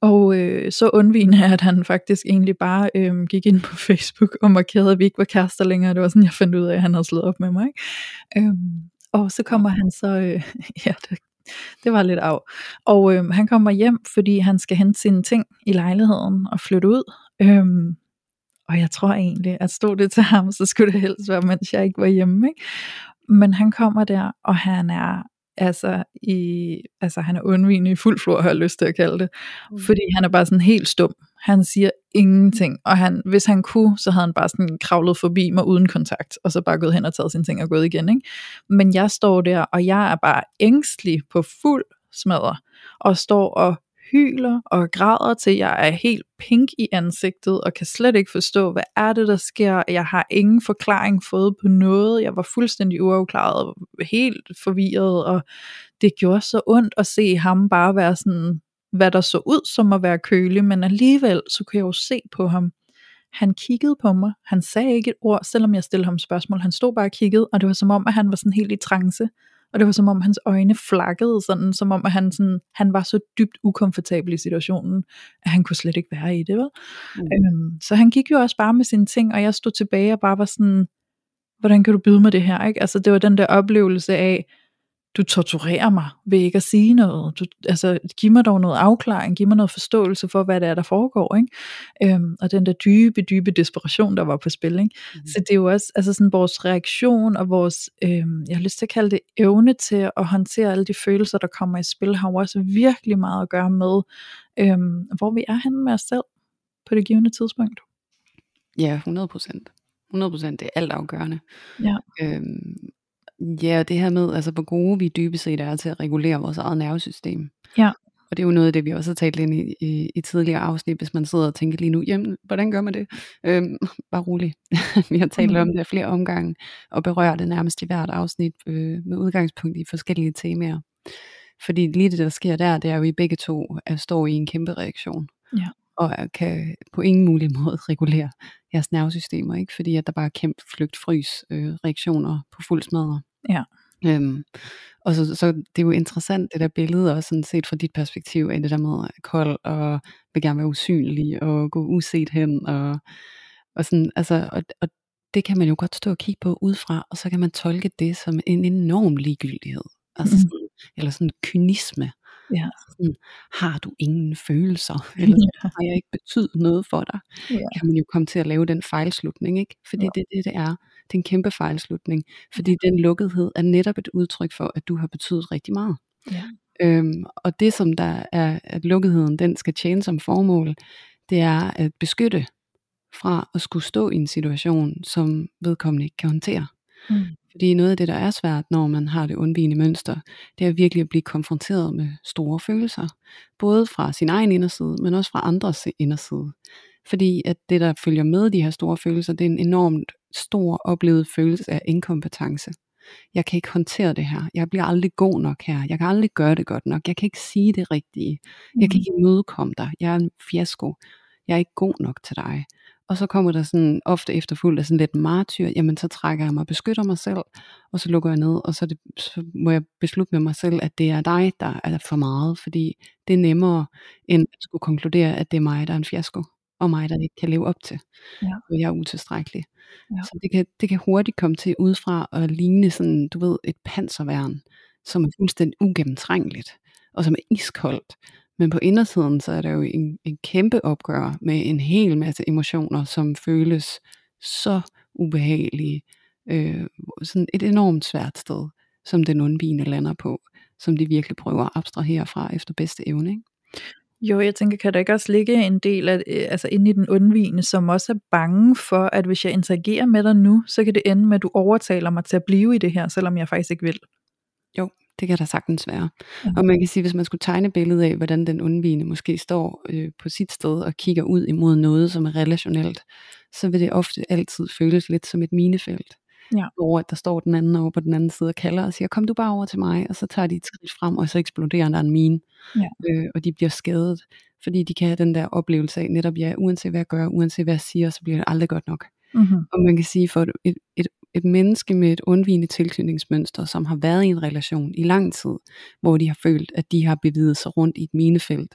Speaker 2: Og øh, så undvigende at han faktisk egentlig bare øh, gik ind på Facebook og markerede, at vi ikke var kærester længere. Det var sådan, jeg fandt ud af, at han havde slået op med mig. Ikke? Øh, og så kommer han så, øh, ja, det det var lidt af. Og øh, han kommer hjem, fordi han skal hente sine ting i lejligheden og flytte ud. Øh, og jeg tror egentlig, at stod det til ham, så skulle det helst være, mens jeg ikke var hjemme. Ikke? Men han kommer der, og han er altså, i, altså han er undvigende i fuld flor, har jeg lyst til at kalde det. Mm. Fordi han er bare sådan helt stum. Han siger ingenting, og han, hvis han kunne, så havde han bare sådan kravlet forbi mig uden kontakt, og så bare gået hen og taget sine ting og gået igen. Ikke? Men jeg står der, og jeg er bare ængstelig på fuld smadre, og står og hyler og græder til, jeg er helt pink i ansigtet, og kan slet ikke forstå, hvad er det, der sker. Jeg har ingen forklaring fået på noget. Jeg var fuldstændig uafklaret, helt forvirret, og det gjorde så ondt at se ham bare være sådan, hvad der så ud som at være kølig, men alligevel, så kunne jeg jo se på ham, han kiggede på mig, han sagde ikke et ord, selvom jeg stillede ham spørgsmål, han stod bare og kiggede, og det var som om, at han var sådan helt i trance, og det var som om hans øjne flakkede sådan, som om at han, sådan, han var så dybt ukomfortabel i situationen, at han kunne slet ikke være i det, vel? Mm. Øhm, så han gik jo også bare med sine ting, og jeg stod tilbage og bare var sådan, hvordan kan du byde mig det her, ikke? Altså det var den der oplevelse af, du torturerer mig ved ikke at sige noget. Du, altså, giv mig dog noget afklaring, giv mig noget forståelse for, hvad det er, der foregår. Ikke? Øhm, og den der dybe, dybe desperation, der var på spil. Ikke? Mm. Så det er jo også altså sådan, vores reaktion og vores, øhm, jeg har lyst til at kalde det, evne til at håndtere alle de følelser, der kommer i spil, har jo også virkelig meget at gøre med, øhm, hvor vi er henne med os selv på det givende tidspunkt.
Speaker 1: Ja, 100 procent. 100 procent, det er alt afgørende.
Speaker 2: Ja.
Speaker 1: Øhm, Ja, det her med, altså hvor gode vi dybest set er til at regulere vores eget nervesystem.
Speaker 2: Ja.
Speaker 1: Og det er jo noget af det, vi også har talt ind i, i, i tidligere afsnit, hvis man sidder og tænker lige nu, jamen, hvordan gør man det? Øhm, bare rolig. vi har talt om det flere omgange, og berører det nærmest i hvert afsnit øh, med udgangspunkt i forskellige temaer. Fordi lige det, der sker der, det er jo, I begge to at stå i en kæmpe reaktion.
Speaker 2: Ja.
Speaker 1: Og kan på ingen mulig måde regulere jeres nervesystemer, ikke? fordi at der bare er kæmpe flygt, frys øh, reaktioner på fuld smadre.
Speaker 2: Ja.
Speaker 1: Øhm, og så, så det er jo interessant det der billede også sådan set fra dit perspektiv af det der med kold og vil gerne være usynlig og gå uset hen og, og sådan altså og, og det kan man jo godt stå og kigge på udefra og så kan man tolke det som en enorm ligegyldighed altså mm. eller sådan kynisme
Speaker 2: Ja.
Speaker 1: Sådan, har du ingen følelser, eller ja. har jeg ikke betydet noget for dig, ja. kan man jo komme til at lave den fejlslutning, ikke? Fordi ja. det er det, det er. Det er en kæmpe fejlslutning, fordi ja. den lukkethed er netop et udtryk for, at du har betydet rigtig meget.
Speaker 2: Ja.
Speaker 1: Øhm, og det som der er, at lukketheden den skal tjene som formål, det er at beskytte fra at skulle stå i en situation, som vedkommende ikke kan håndtere. Mm. Fordi noget af det, der er svært, når man har det undvigende mønster, det er virkelig at blive konfronteret med store følelser. Både fra sin egen inderside, men også fra andres inderside. Fordi at det, der følger med de her store følelser, det er en enormt stor oplevet følelse af inkompetence. Jeg kan ikke håndtere det her. Jeg bliver aldrig god nok her. Jeg kan aldrig gøre det godt nok. Jeg kan ikke sige det rigtige. Jeg kan mm. ikke imødekomme dig. Jeg er en fiasko. Jeg er ikke god nok til dig. Og så kommer der sådan ofte efterfulgt af sådan lidt martyr, jamen så trækker jeg mig og beskytter mig selv, og så lukker jeg ned, og så, det, så må jeg beslutte med mig selv, at det er dig, der er for meget, fordi det er nemmere, end at skulle konkludere, at det er mig, der er en fiasko. og mig, der ikke kan leve op til.
Speaker 2: Ja.
Speaker 1: Og jeg er utilstrækkelig.
Speaker 2: Ja.
Speaker 1: Så det kan, det kan hurtigt komme til udefra at ligne sådan, du ved, et panserværn, som er fuldstændig ugennemtrængeligt, og som er iskoldt. Men på indersiden, så er der jo en, en kæmpe opgør med en hel masse emotioner, som føles så ubehagelige. Øh, sådan et enormt svært sted, som den undvigende lander på, som de virkelig prøver at abstrahere fra efter bedste evne. Ikke?
Speaker 2: Jo, jeg tænker, kan der ikke også ligge en del af, øh, altså inde i den undvigende, som også er bange for, at hvis jeg interagerer med dig nu, så kan det ende med, at du overtaler mig til at blive i det her, selvom jeg faktisk ikke vil.
Speaker 1: Jo, det kan der sagtens være.
Speaker 2: Ja.
Speaker 1: Og man kan sige, hvis man skulle tegne billedet af, hvordan den undvigende måske står øh, på sit sted og kigger ud imod noget, som er relationelt, så vil det ofte altid føles lidt som et minefelt.
Speaker 2: Ja.
Speaker 1: Hvor at der står den anden over på den anden side og kalder og siger, kom du bare over til mig, og så tager de et skridt frem, og så eksploderer der en mine,
Speaker 2: Ja.
Speaker 1: øh, og de bliver skadet, fordi de kan have den der oplevelse af netop, ja, uanset hvad jeg gør, uanset hvad jeg siger, så bliver det aldrig godt nok.
Speaker 2: Mm-hmm.
Speaker 1: Og man kan sige, for et, et, et, et menneske med et undvigende tilknytningsmønster, som har været i en relation i lang tid, hvor de har følt, at de har bevæget sig rundt i et minefelt,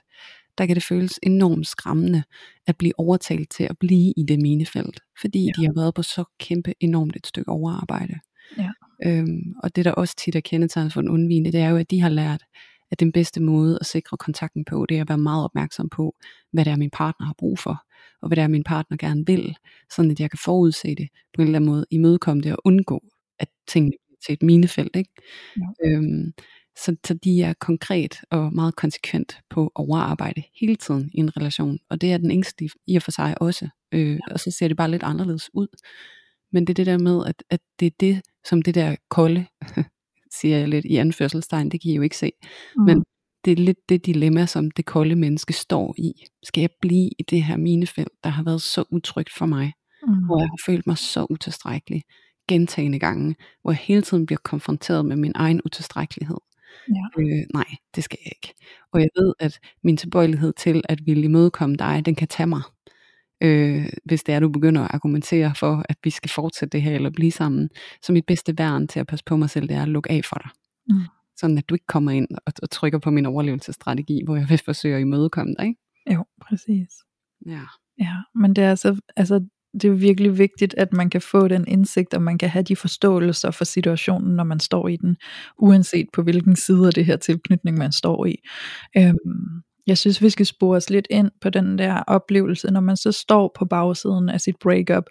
Speaker 1: der kan det føles enormt skræmmende at blive overtalt til at blive i det minefelt, fordi
Speaker 2: Ja.
Speaker 1: de har været på så kæmpe enormt et stykke overarbejde.
Speaker 2: Ja.
Speaker 1: Øhm, og det der også tit er kendetegnet for den undvigende, det er jo, at de har lært, at den bedste måde at sikre kontakten på, det er at være meget opmærksom på, hvad det er, min partner har brug for, og hvad det er, min partner gerne vil, sådan at jeg kan forudse det på en eller anden måde, imødekomme det og undgå, at tingene bliver til et minefelt. Ikke?
Speaker 2: Ja.
Speaker 1: Øhm, så, så de er konkret og meget konsekvent på overarbejde hele tiden i en relation, og det er den ængstlige i og for sig også, øh, og så ser det bare lidt anderledes ud. Men det er det der med, at, at det er det, som det der kolde, siger jeg lidt i anførselstegn, det kan I jo ikke se,
Speaker 2: Mm.
Speaker 1: men det er lidt det dilemma, som det kolde menneske står i. Skal jeg blive i det her minefelt, der har været så utrygt for mig,
Speaker 2: mm.
Speaker 1: hvor jeg har følt mig så utilstrækkelig gentagende gange, hvor jeg hele tiden bliver konfronteret med min egen utilstrækkelighed.
Speaker 2: Ja.
Speaker 1: Øh, nej, det skal jeg ikke. Og jeg ved, at min tilbøjelighed til at ville imødekomme dig, den kan tage mig. Øh, hvis det er, du begynder at argumentere for, at vi skal fortsætte det her, eller blive sammen. Så mit bedste værn til at passe på mig selv, det er at lukke af for dig.
Speaker 2: Mm.
Speaker 1: Sådan at du ikke kommer ind og, og trykker på min overlevelsesstrategi, hvor jeg vil forsøge at imødekomme dig. Ikke?
Speaker 2: Jo, præcis.
Speaker 1: Ja.
Speaker 2: Ja, men det er altså, altså det er virkelig vigtigt, at man kan få den indsigt, og man kan have de forståelser for situationen, når man står i den, uanset på hvilken side af det her tilknytning, man står i. Øhm, jeg synes, vi skal spore os lidt ind på den der oplevelse, når man så står på bagsiden af sit breakup,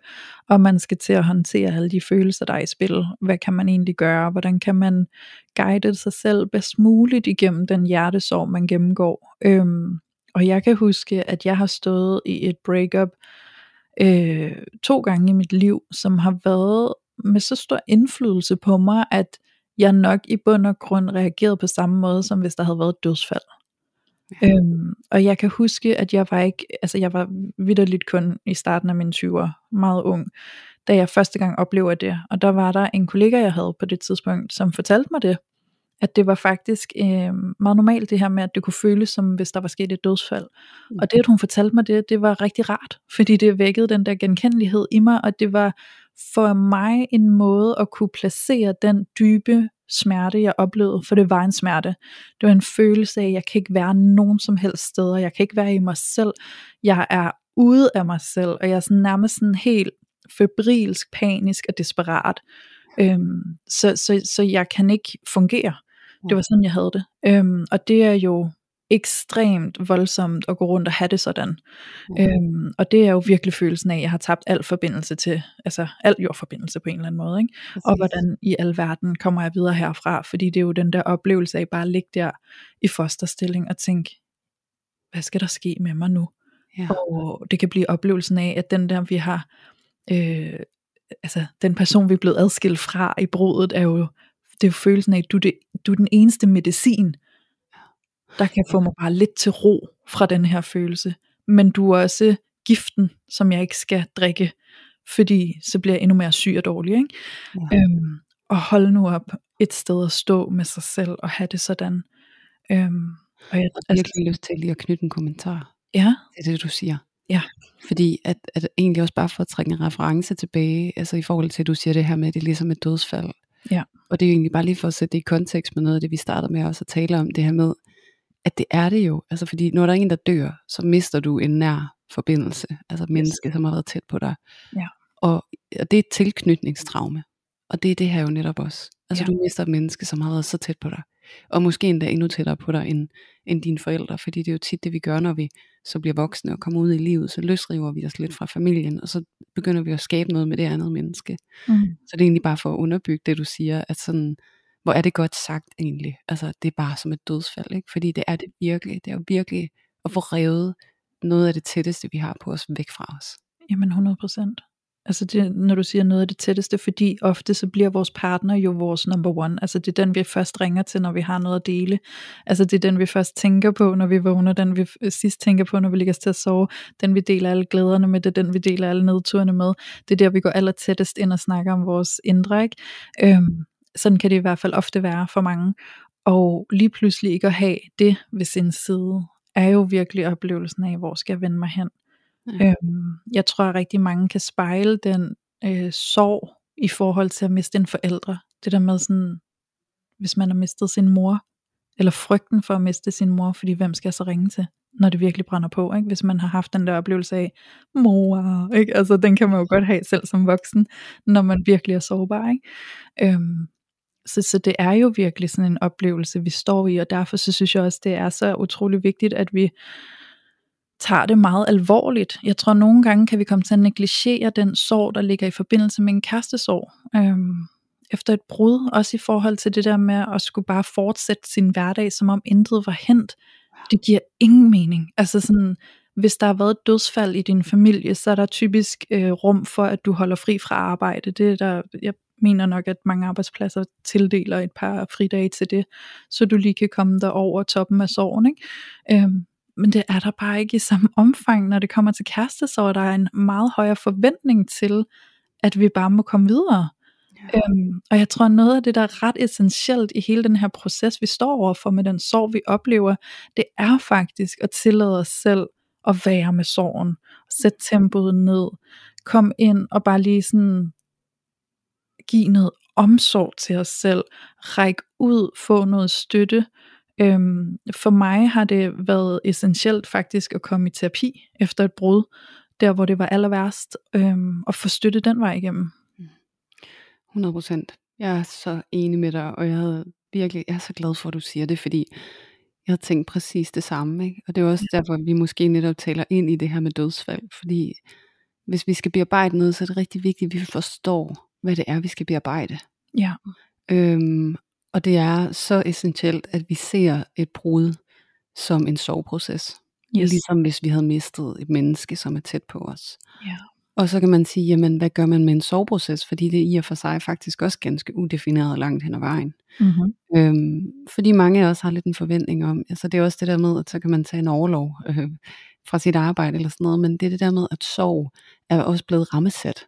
Speaker 2: og man skal til at håndtere alle de følelser, der er i spil. Hvad kan man egentlig gøre? Hvordan kan man guide sig selv bedst muligt igennem den hjertesorg, man gennemgår? Øhm, og jeg kan huske, at jeg har stået i et breakup øh, to gange i mit liv, som har været med så stor indflydelse på mig, at jeg nok i bund og grund reagerede på samme måde, som hvis der havde været et dødsfald.
Speaker 1: Ja.
Speaker 2: Øhm, og jeg kan huske, at jeg var ikke, altså jeg var vidderligt kun i starten af mine 20'er, meget ung, da jeg første gang oplever det. Og der var der en kollega, jeg havde på det tidspunkt, som fortalte mig det, at det var faktisk øh, meget normalt det her med, at det kunne føles som, hvis der var sket et dødsfald. Mm. Og det, at hun fortalte mig det, det var rigtig rart, fordi det vækkede den der genkendelighed i mig, og det var for mig en måde at kunne placere den dybe smerte, jeg oplevede, for det var en smerte. Det var en følelse af, at jeg kan ikke være nogen som helst steder, jeg kan ikke være i mig selv, jeg er ude af mig selv, og jeg er sådan nærmest sådan helt febrilsk, panisk og desperat. Øhm, så, så, så jeg kan ikke fungere. Det var sådan, jeg havde det. Øhm, og det er jo ekstremt voldsomt at gå rundt og have det sådan.
Speaker 1: Mm.
Speaker 2: Øhm, og det er jo virkelig følelsen af, at jeg har tabt al forbindelse til, altså al jordforbindelse på en eller anden måde. Ikke? Og hvordan i alverden kommer jeg videre herfra, fordi det er jo den der oplevelse af bare at ligge der i fosterstilling og tænke, hvad skal der ske med mig nu?
Speaker 1: Ja.
Speaker 2: Og det kan blive oplevelsen af, at den der vi har, øh, altså den person vi er blevet adskilt fra i brudet, er jo, det er jo følelsen af, at du, det, du er den eneste medicin, der kan få mig bare lidt til ro fra den her følelse. Men du er også giften, som jeg ikke skal drikke, fordi så bliver jeg endnu mere syg og dårlig. Ikke?
Speaker 1: Ja.
Speaker 2: Øhm, og hold nu op et sted at stå med sig selv og have det sådan. Øhm, og jeg,
Speaker 1: har virkelig lyst til lige at knytte en kommentar
Speaker 2: ja,
Speaker 1: til det, du siger.
Speaker 2: Ja.
Speaker 1: Fordi at, at egentlig også bare for at trække en reference tilbage, altså i forhold til, at du siger det her med, at det er ligesom et dødsfald.
Speaker 2: Ja.
Speaker 1: Og det er jo egentlig bare lige for at sætte det i kontekst med noget af det, vi startede med også at tale om, det her med, at det er det jo. Altså fordi når der er en, der dør, så mister du en nær forbindelse. Altså menneske, som har været tæt på dig.
Speaker 2: Ja.
Speaker 1: Og, og det er et tilknytningstraume. Og det er det her jo netop også. Altså
Speaker 2: Ja.
Speaker 1: du mister et menneske, som har været så tæt på dig. Og måske endda endnu tættere på dig end, end dine forældre. Fordi det er jo tit det, vi gør, når vi så bliver voksne og kommer ud i livet. Så løsriver vi os lidt fra familien, og så begynder vi at skabe noget med det andet menneske.
Speaker 2: Mm.
Speaker 1: Så det er egentlig bare for at underbygge det, du siger, at sådan, hvor er det godt sagt egentlig. Altså det er bare som et dødsfald, ikke? Fordi det er det virkelig. Det er jo virkelig at få revet noget af det tætteste, vi har på os, væk fra os.
Speaker 2: Jamen 100 procent. Altså det, når du siger noget af det tætteste, fordi ofte så bliver vores partner jo vores number one. Altså det er den, vi først ringer til, når vi har noget at dele. Altså det er den, vi først tænker på, når vi vågner. Den, vi sidst tænker på, når vi ligger til at sove. Den, vi deler alle glæderne med. Det er den, vi deler alle nedturene med. Det er der, vi går aller tættest ind og snakker om vores indre. Ikke? Øhm, sådan kan det i hvert fald ofte være for mange. Og lige pludselig ikke at have det ved sin side, er jo virkelig oplevelsen af, hvor skal jeg vende mig hen.
Speaker 1: Ja.
Speaker 2: Øhm, jeg tror, at rigtig mange kan spejle den øh, sorg i forhold til at miste en forældre. Det der med sådan, hvis man har mistet sin mor, eller frygten for at miste sin mor, fordi hvem skal jeg så ringe til, når det virkelig brænder på, ikke? hvis man har haft den der oplevelse af, mor, ikke? Altså, den kan man jo godt have selv som voksen, når man virkelig er sårbar. Ikke? Øhm, så, så det er jo virkelig sådan en oplevelse, vi står i, og derfor så synes jeg også, det er så utrolig vigtigt, at vi tager det meget alvorligt. Jeg tror nogle gange kan vi komme til at negligere den sorg, der ligger i forbindelse med en kærestesorg. Øhm, efter et brud, også i forhold til det der med at skulle bare fortsætte sin hverdag, som om intet var hent. Det giver ingen mening. Altså sådan, hvis der har været et dødsfald i din familie, så er der typisk øh, rum for, at du holder fri fra arbejde. Det er der, jeg mener nok, at mange arbejdspladser tildeler et par fridage til det, så du lige kan komme der over toppen af sorgen. Ikke? Øhm, men det er der bare ikke i samme omfang, når det kommer til kærestesorg. Der er en meget højere forventning til, at vi bare må komme videre.
Speaker 1: Ja.
Speaker 2: Øhm, og jeg tror noget af det, der er ret essentielt i hele den her proces, vi står overfor med den sorg, vi oplever, det er faktisk at tillade os selv at være med sorgen, sætte tempoet ned, kom ind og bare lige sådan give noget omsorg til os selv, række ud, få noget støtte. Øhm, for mig har det været essentielt faktisk at komme i terapi efter et brud, der hvor det var aller værst, øhm, og få støtte den vej igennem.
Speaker 1: 100 procent. Jeg er så enig med dig, og jeg havde virkelig, jeg er så glad for, at du siger det, fordi jeg havde tænkt præcis det samme. Ikke? Og det er også derfor, vi måske netop taler ind i det her med dødsfald, fordi hvis vi skal bearbejde noget, så er det rigtig vigtigt, at vi forstår, hvad det er, vi skal bearbejde.
Speaker 2: Ja,
Speaker 1: Øhm, og det er så essentielt, at vi ser et brud som en soveproces.
Speaker 2: yes.
Speaker 1: Ligesom hvis vi havde mistet et menneske, som er tæt på os.
Speaker 2: Ja.
Speaker 1: Og så kan man sige, jamen hvad gør man med en soveproces? Fordi det i og for sig faktisk også ganske udefineret langt hen ad vejen.
Speaker 2: Mm-hmm.
Speaker 1: Øhm, fordi mange af os har lidt en forventning om, altså det er også det der med, at så kan man tage en overlov øh, fra sit arbejde eller sådan noget, men det er det der med, at sorg er også blevet rammesat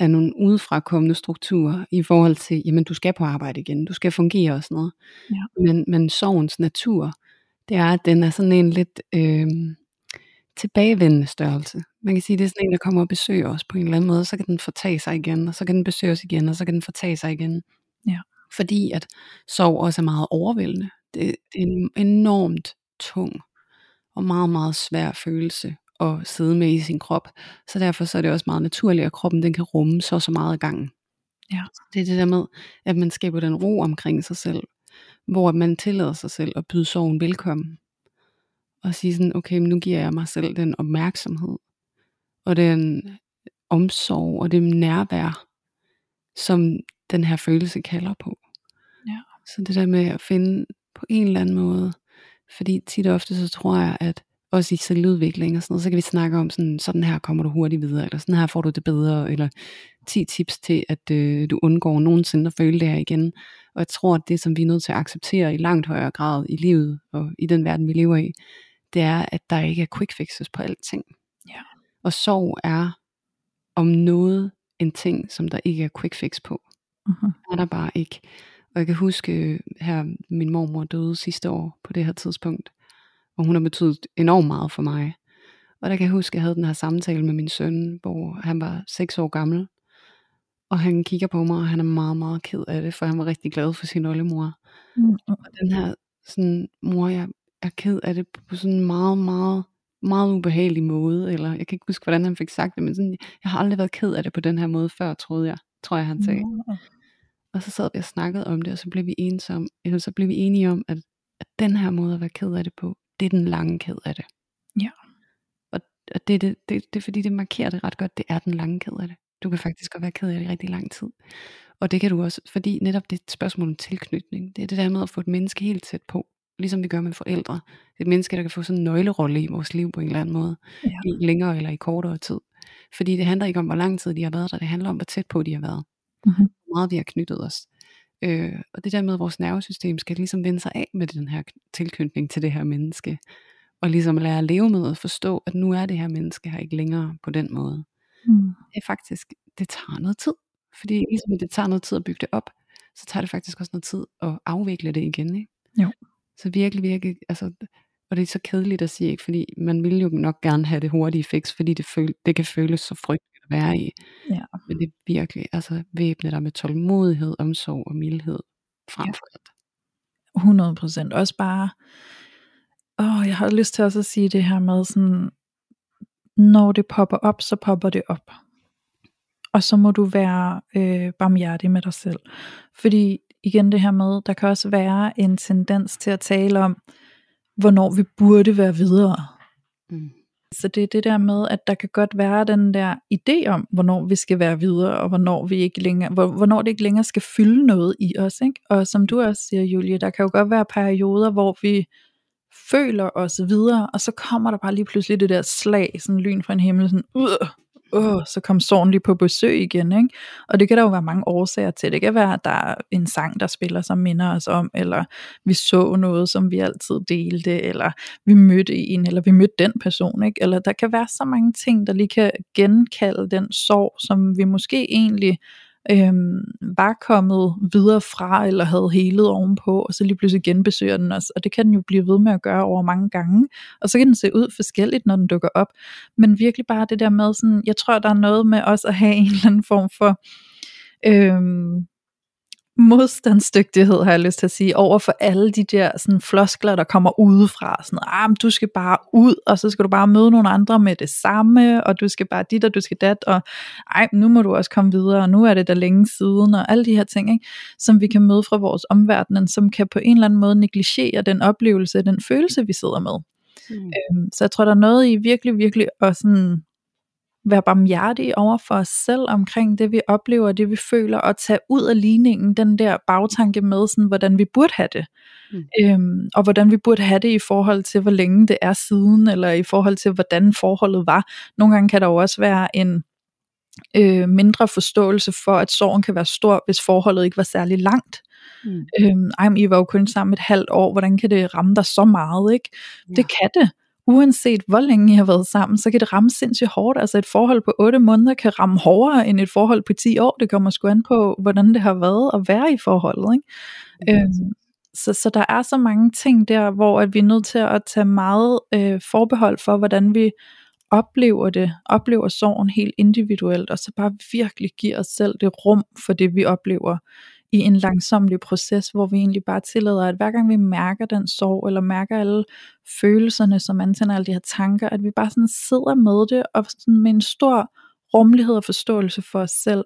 Speaker 1: af nogle udefrakommende strukturer i forhold til, jamen du skal på arbejde igen, du skal fungere og sådan noget.
Speaker 2: Ja.
Speaker 1: Men, men sorgens natur, det er, at den er sådan en lidt øh, tilbagevendende størrelse. Man kan sige, det er sådan en, der kommer og besøger os på en eller anden måde, så kan den fortage sig igen, og så kan den besøge os igen, og så kan den fortage sig igen.
Speaker 2: Ja.
Speaker 1: Fordi at sorg også er meget overvældende. Det, det er en enormt tung og meget, meget svær følelse at sidde med i sin krop. Så derfor så er det også meget naturligt, at kroppen den kan rumme så så meget af gangen.
Speaker 2: Ja.
Speaker 1: Det er det der med, at man skaber den ro omkring sig selv, hvor man tillader sig selv at byde sorgen velkommen. Og sige sådan, okay, men nu giver jeg mig selv den opmærksomhed, og den omsorg, og det nærvær, som den her følelse kalder på.
Speaker 2: Ja.
Speaker 1: Så det der med at finde på en eller anden måde, fordi tit og ofte så tror jeg, at også i selvudvikling og sådan noget, så kan vi snakke om sådan, sådan her kommer du hurtigt videre, eller sådan her får du det bedre, eller 10 tips til, at øh, du undgår nogensinde at føle det her igen. Og jeg tror, at det, som vi er nødt til at acceptere i langt højere grad i livet, og i den verden, vi lever i, det er, at der ikke er quick fixes på alting.
Speaker 2: Ja.
Speaker 1: Og sorg er om noget en ting, som der ikke er quick fix på.
Speaker 2: Mm-hmm.
Speaker 1: Er der bare ikke. Og jeg kan huske, øh, her min mormor døde sidste år på det her tidspunkt, og hun har betydet enormt meget for mig. Og der kan jeg huske, at jeg havde den her samtale med min søn, hvor han var 6 år gammel, og han kigger på mig, og han er meget, meget ked af det, for han var rigtig glad for sin oldemor.
Speaker 2: Mm-hmm.
Speaker 1: Og den her sådan, mor, jeg er ked af det på sådan en meget, meget, meget ubehagelig måde, eller jeg kan ikke huske, hvordan han fik sagt det, men sådan, jeg har aldrig været ked af det på den her måde før, troede jeg, tror jeg, han sagde.
Speaker 2: Nå.
Speaker 1: Og så sad vi og snakkede om det, og så blev vi enige eller så blev vi enige om, at, at den her måde at være ked af det på, det er den lange ked af det.
Speaker 2: Ja.
Speaker 1: Og, og det, det, det, det er fordi, det markerer det ret godt, det er den lange ked af det. Du kan faktisk godt være ked af det i rigtig lang tid. Og det kan du også, fordi netop det er et spørgsmål om tilknytning. Det er det der med at få et menneske helt tæt på, ligesom vi gør med forældre. Det er et menneske, der kan få sådan en nøglerolle i vores liv på en eller anden måde,
Speaker 2: Ja.
Speaker 1: i længere eller i kortere tid. Fordi det handler ikke om, hvor lang tid de har været der, det handler om, hvor tæt på de har været.
Speaker 2: Mhm.
Speaker 1: Hvor meget vi har knyttet os. Øh, og det der med, at vores nervesystem skal ligesom vende sig af med den her tilknytning til det her menneske. Og ligesom lære at leve med og forstå, at nu er det her menneske her ikke længere på den måde.
Speaker 2: Mm.
Speaker 1: Det er faktisk, det tager noget tid. Fordi ligesom det tager noget tid at bygge det op, så tager det faktisk også noget tid at afvikle det igen. Ikke?
Speaker 2: Jo.
Speaker 1: Så virkelig, virkelig, altså, og det er så kedeligt at sige, ikke? fordi man vil jo nok gerne have det hurtige fix, fordi det, føl, det kan føles så frygteligt at være i.
Speaker 2: Ja.
Speaker 1: Men det er virkelig, altså væbne dig med tålmodighed, omsorg og mildhed frem
Speaker 2: Ja.
Speaker 1: for alt.
Speaker 2: 100 procent. Også bare, åh, jeg har lyst til også at sige det her med sådan, når det popper op, så popper det op. Og så må du være øh, barmhjertig med dig selv. Fordi igen det her med, der kan også være en tendens til at tale om, hvornår vi burde være videre.
Speaker 1: Mm.
Speaker 2: Så det er det der med, at der kan godt være den der idé om, hvornår vi skal være videre, og hvornår, vi ikke længere, hvor, hvornår det ikke længere skal fylde noget i os. Ikke? Og som du også siger, Julie, der kan jo godt være perioder, hvor vi føler os videre, og så kommer der bare lige pludselig det der slag, sådan lyn fra en himmel, sådan, ud, åh, så kom sorgen lige på besøg igen. Ikke? Og det kan der jo være mange årsager til. Det kan være, at der er en sang, der spiller, som minder os om, eller vi så noget, som vi altid delte, eller vi mødte en, eller vi mødte den person. Ikke? Eller der kan være så mange ting, der lige kan genkalde den sorg, som vi måske egentlig øhm, var kommet videre fra, eller havde helet ovenpå, og så lige pludselig genbesøger den os. Og det kan den jo blive ved med at gøre over mange gange. Og så kan den se ud forskelligt, når den dukker op. Men virkelig bare det der med, sådan, jeg tror, der er noget med også at have en eller anden form for øhm, modstandsdygtighed, har jeg lyst til at sige, over for alle de der sådan, floskler, der kommer udefra. Sådan, ah, men du skal bare ud, og så skal du bare møde nogle andre med det samme, og du skal bare dit, og du skal dat, og ej, nu må du også komme videre, og nu er det der længe siden, og alle de her ting, ikke, som vi kan møde fra vores omverden, som kan på en eller anden måde negligere den oplevelse, den følelse, vi sidder med.
Speaker 1: Mm.
Speaker 2: Øhm, så jeg tror, der er noget i virkelig, virkelig at sådan være barmhjertige over for os selv omkring det, vi oplever, det vi føler, og tage ud af ligningen den der bagtanke med, sådan, hvordan vi burde have det.
Speaker 1: Mm.
Speaker 2: Øhm, og hvordan vi burde have det i forhold til, hvor længe det er siden, eller i forhold til, hvordan forholdet var. Nogle gange kan der jo også være en øh, mindre forståelse for, at sorgen kan være stor, hvis forholdet ikke var særlig langt.
Speaker 1: Mm.
Speaker 2: Øhm, ej, men I var jo kun sammen et halvt år, hvordan kan det ramme dig så meget, ikke?
Speaker 1: Ja.
Speaker 2: Det kan det. Uanset hvor længe I har været sammen, så kan det ramme sindssygt hårdt. Altså et forhold på 8 måneder kan ramme hårdere end et forhold på 10 år. Det kommer sgu an på, hvordan det har været at være i forholdet. Ikke? Øhm, så, så der er så mange ting der, hvor at vi er nødt til at tage meget øh, forbehold for, hvordan vi oplever det, oplever sorgen helt individuelt, og så bare virkelig giver os selv det rum for det, vi oplever i en langsomlig proces, hvor vi egentlig bare tillader, at hver gang vi mærker den sorg, eller mærker alle følelserne, som antænder alle de her tanker, at vi bare sådan sidder med det, og sådan med en stor rummelighed og forståelse for os selv,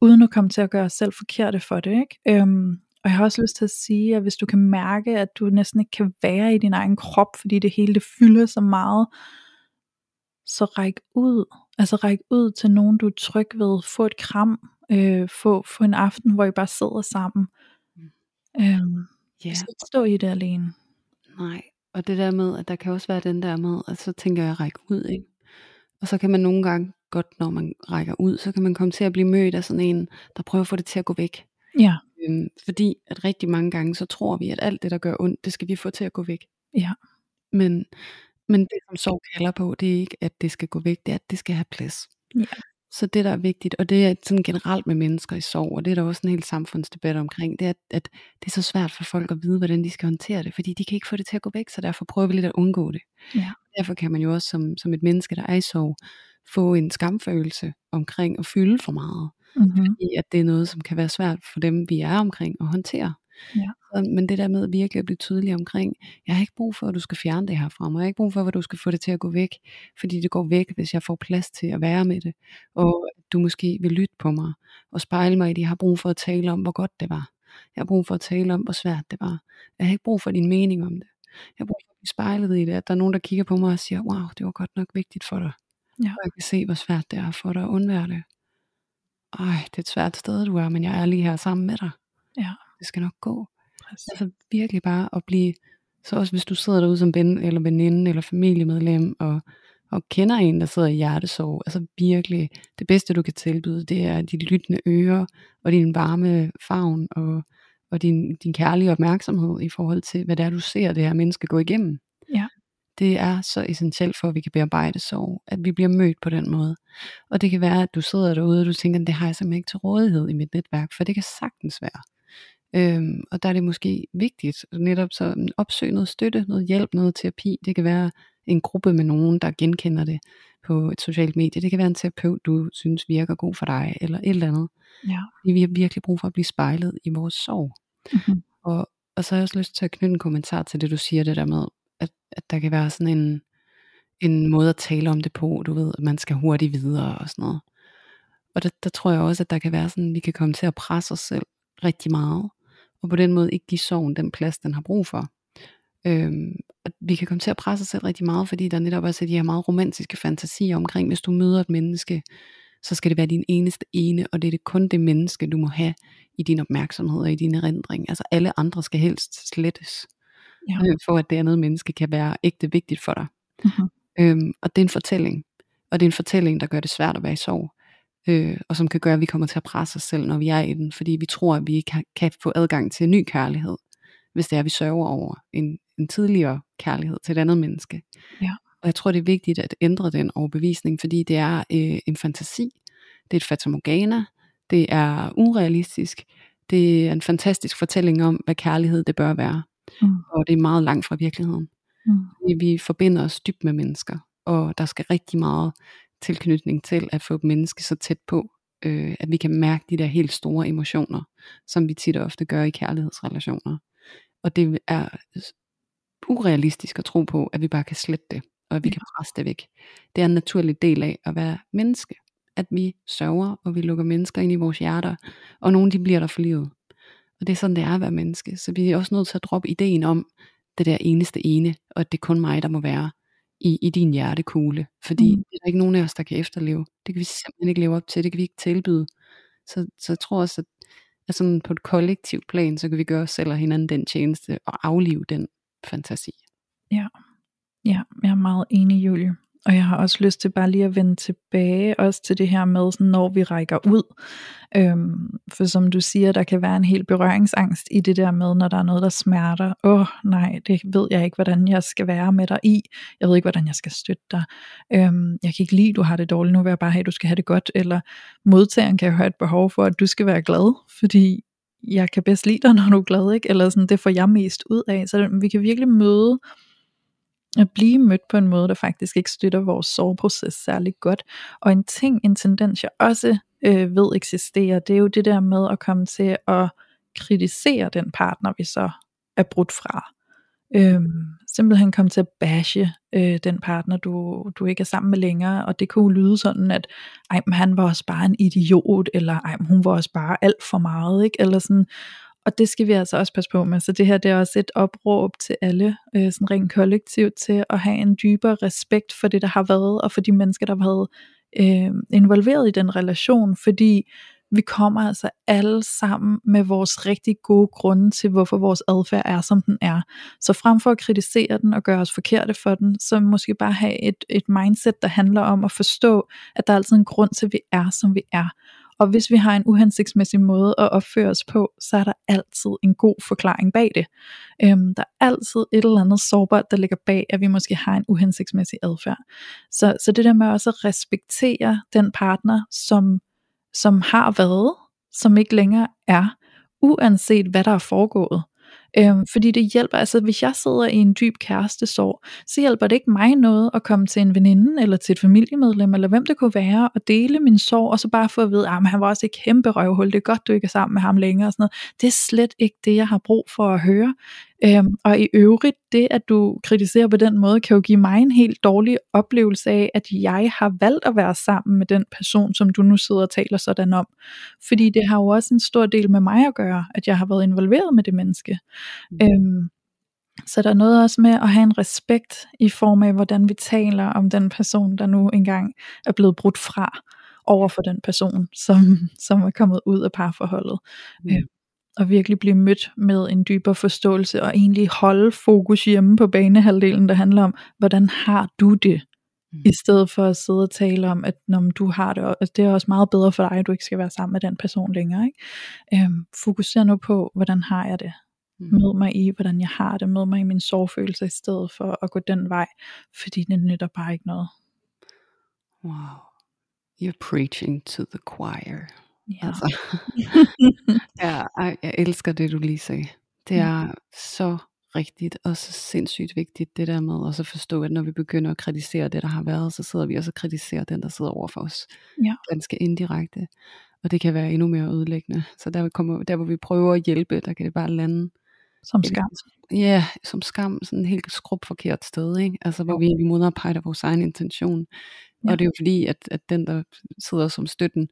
Speaker 2: uden at komme til at gøre os selv forkerte for det. Ikke? Øhm, og jeg har også lyst til at sige, at hvis du kan mærke, at du næsten ikke kan være i din egen krop, fordi det hele det fylder så meget, så ræk ud. Altså ræk ud til nogen, du er tryg ved. Få et kram. Øh, få, få en aften, hvor I bare sidder sammen.
Speaker 1: Mm.
Speaker 2: Øhm,
Speaker 1: Ja,
Speaker 2: så ikke stå i det alene.
Speaker 1: nej. Og det der med, at der kan også være den der med, at så tænker jeg at række ud, ikke? Og så kan man nogle gange godt, når man rækker ud, så kan man komme til at blive mødt af sådan en, der prøver at få det til at gå væk.
Speaker 2: Ja,
Speaker 1: Øhm, fordi at rigtig mange gange, så tror vi, at alt det, der gør ondt, det skal vi få til at gå væk.
Speaker 2: ja,
Speaker 1: Men, men det, som sorg kalder på, det er ikke, at det skal gå væk, det er, at det skal have plads.
Speaker 2: Ja.
Speaker 1: Så det, der er vigtigt, og det er sådan generelt med mennesker i sorg, og det er der også en hel samfundsdebat omkring, det er, at, det er så svært for folk at vide, hvordan de skal håndtere det, fordi de kan ikke få det til at gå væk, så derfor prøver vi lidt at undgå det.
Speaker 2: Ja.
Speaker 1: Derfor kan man jo også som, som et menneske, der er i sorg, få en skamfølelse omkring at fylde for meget.
Speaker 2: mm-hmm.
Speaker 1: Fordi at det er noget, som kan være svært for dem, vi er omkring at håndtere.
Speaker 2: Ja.
Speaker 1: Så men det der med virkelig at blive tydelig omkring, jeg har ikke brug for, at du skal fjerne det her fra mig. Jeg har ikke brug for, at du skal få det til at gå væk, fordi det går væk, hvis jeg får plads til at være med det. Og du måske vil lytte på mig og spejle mig i det. Jeg har brug for at tale om, hvor godt det var. Jeg har brug for at tale om, hvor svært det var. Jeg har ikke brug for din mening om det. Jeg har brug for at blive spejlet i det, at der er nogen, der kigger på mig og siger, wow, det var godt nok vigtigt for dig.
Speaker 2: Ja.
Speaker 1: Og jeg kan se, hvor svært det er for dig at undvære det. Ej, det er et svært sted, du er, men jeg er lige her sammen med dig.
Speaker 2: Ja,
Speaker 1: Det skal nok gå.
Speaker 2: præcis.
Speaker 1: Altså virkelig bare at blive, så også hvis du sidder derude som ven, eller veninde, eller familiemedlem, og, og kender en, der sidder i hjertesorg, altså virkelig, det bedste du kan tilbyde, det er de lyttende ører, og din varme favn, og, og din, din kærlige opmærksomhed i forhold til, hvad det er, du ser det her menneske gå igennem.
Speaker 2: Ja.
Speaker 1: Det er så essentielt for, at vi kan bearbejde sorg, at vi bliver mødt på den måde. Og det kan være, at du sidder derude, og du tænker, det har jeg simpelthen ikke til rådighed i mit netværk, for det kan sagtens være. Øhm, og der er det måske vigtigt netop så opsøge noget støtte, noget hjælp, noget terapi. Det kan være en gruppe med nogen, der genkender det på et socialt medie. Det kan være en terapeut, du synes virker god for dig, eller et eller andet.
Speaker 2: Ja.
Speaker 1: Vi har virkelig brug for at blive spejlet i vores sorg.
Speaker 2: Mm-hmm.
Speaker 1: Og, og så har jeg også lyst til at knytte en kommentar til det, du siger det der med, at, at der kan være sådan en, en måde at tale om det på, du ved, at man skal hurtigt videre og sådan noget. Og der, der tror jeg også, at der kan være sådan, at vi kan komme til at presse os selv rigtig meget, og på den måde ikke give sorgen den plads, den har brug for. Øhm, og vi kan komme til at presse os selv rigtig meget, fordi der netop også er de her meget romantiske fantasier omkring, hvis du møder et menneske, så skal det være din eneste ene, og det er det kun det menneske, du må have i din opmærksomhed og i din erindring. Altså alle andre skal helst slettes,
Speaker 2: Ja.
Speaker 1: øh, for at det andet menneske kan være ægte vigtigt for dig.
Speaker 2: Mm-hmm.
Speaker 1: Øhm, og det er en fortælling. Og det er en fortælling, der gør det svært at være i sorg. Øh, og som kan gøre, at vi kommer til at presse os selv, når vi er i den. Fordi vi tror, at vi ikke kan, kan få adgang til en ny kærlighed. Hvis det er, at vi sørger over en, en tidligere kærlighed til et andet menneske.
Speaker 2: Ja.
Speaker 1: Og jeg tror, det er vigtigt at ændre den overbevisning, fordi det er øh, en fantasi. Det er et fatamorgana. Det er urealistisk. Det er en fantastisk fortælling om, hvad kærlighed det bør være.
Speaker 2: Mm.
Speaker 1: Og det er meget langt fra virkeligheden.
Speaker 2: Mm.
Speaker 1: Vi forbinder os dybt med mennesker, og der skal rigtig meget tilknytning til at få et menneske så tæt på, øh, at vi kan mærke de der helt store emotioner, som vi tit og ofte gør i kærlighedsrelationer. Og det er urealistisk at tro på, at vi bare kan slette det, og at vi
Speaker 2: Ja.
Speaker 1: kan presse det væk. Det er en naturlig del af at være menneske, at vi sørger, og vi lukker mennesker ind i vores hjerter, og nogle de bliver der for livet. Og det er sådan, det er at være menneske. Så vi er også nødt til at droppe ideen om, det der eneste ene, og at det er kun mig, der må være i, i din hjertekugle. Fordi
Speaker 2: Mm.
Speaker 1: det er der ikke nogen af os, der kan efterleve. Det kan vi simpelthen ikke leve op til, det kan vi ikke tilbyde. Så, så jeg tror også, at, at sådan på et kollektivt plan, så kan vi gøre os selv og hinanden den tjeneste, og aflive den fantasi.
Speaker 2: Ja, jeg er meget enig, Julie. Og jeg har også lyst til bare lige at vende tilbage også til det her med, sådan, når vi rækker ud. Øhm, for som du siger, der kan være en helt berøringsangst i det der med, når der er noget, der smerter. Åh oh, nej, det ved jeg ikke, hvordan jeg skal være med dig i. Jeg ved ikke, hvordan jeg skal støtte dig. Øhm, jeg kan ikke lide, du har det dårligt. Nu vil jeg bare have, at du skal have det godt. Eller modtageren kan jo have et behov for, at du skal være glad, fordi jeg kan bedst lide dig, når du er glad, ikke? Eller sådan, det får jeg mest ud af. Så vi kan virkelig møde at blive mødt på en måde, der faktisk ikke støtter vores soveproces særlig godt. Og en ting, en tendens, jeg også øh, ved eksisterer, det er jo det der med at komme til at kritisere den partner, vi så er brudt fra. Øhm, simpelthen komme til at bashe øh, den partner, du, du ikke er sammen med længere, og det kunne lyde sådan, at ej, men han var også bare en idiot, eller ej, men hun var også bare alt for meget, ikke? eller sådan, og det skal vi altså også passe på med. Så det her det er også et opråb til alle, øh, sådan rent kollektivt, til at have en dybere respekt for det, der har været, og for de mennesker, der har været øh, involveret i den relation, fordi vi kommer altså alle sammen med vores rigtig gode grunde til, hvorfor vores adfærd er, som den er. Så frem for at kritisere den og gøre os forkerte for den, så måske bare have et, et mindset, der handler om at forstå, at der er altid en grund til, at vi er, som vi er. Og hvis vi har en uhensigtsmæssig måde at opføre os på, så er der altid en god forklaring bag det. Øhm, der er altid et eller andet sårbart, der ligger bag, at vi måske har en uhensigtsmæssig adfærd. Så, så det der med også at respektere den partner, som, som har været, som ikke længere er, uanset hvad der er foregået. Øhm, fordi det hjælper, altså hvis jeg sidder i en dyb kærestesorg, så hjælper det ikke mig noget at komme til en veninde, eller til et familiemedlem, eller hvem det kunne være, og dele min sorg, og så bare få at vide, ah, at han var også et kæmpe røvhul, det er godt, du ikke er sammen med ham længere, og sådan noget. Det er slet ikke det, jeg har brug for at høre. Øhm, og i øvrigt, det at du kritiserer på den måde, kan jo give mig en helt dårlig oplevelse af, at jeg har valgt at være sammen med den person, som du nu sidder og taler sådan om. Fordi det har jo også en stor del med mig at gøre, at jeg har været involveret med det menneske. Mm. Øhm, så der er noget også med at have en respekt i form af, hvordan vi taler om den person, der nu engang er blevet brudt fra over for den person, som, som er kommet ud af parforholdet. Mm. Og virkelig blive mødt med en dybere forståelse, og egentlig holde fokus hjemme på banehalvdelen, der handler om, hvordan har du det? Mm. I stedet for at sidde og tale om, at når du har det, og det er også meget bedre for dig, at du ikke skal være sammen med den person længere. Ikke? Øhm, fokuser nu på, hvordan har jeg det? Mm. Mød mig i, hvordan jeg har det. Mød mig i min sorgfølelse, i stedet for at gå den vej, fordi det nytter bare ikke noget.
Speaker 1: Wow. You're preaching to the choir.
Speaker 2: Ja. Altså.
Speaker 1: ja, ej, jeg elsker det, du lige sagde. Det er mm. så rigtigt og så sindssygt vigtigt, det der med også at forstå, at når vi begynder at kritisere det, der har været, så sidder vi også og kritiserer den, der sidder over for os.
Speaker 2: Ja.
Speaker 1: Ganske indirekte. Og det kan være endnu mere ødelæggende. Så der, kommer, der hvor vi prøver at hjælpe, der kan det bare lande.
Speaker 2: Som skam.
Speaker 1: Ja, som skam. Sådan helt skrup forkert sted. Ikke? Altså hvor vi, vi modarbejder vores egen intention. Ja. Og det er jo fordi, at, at den, der sidder som støtten,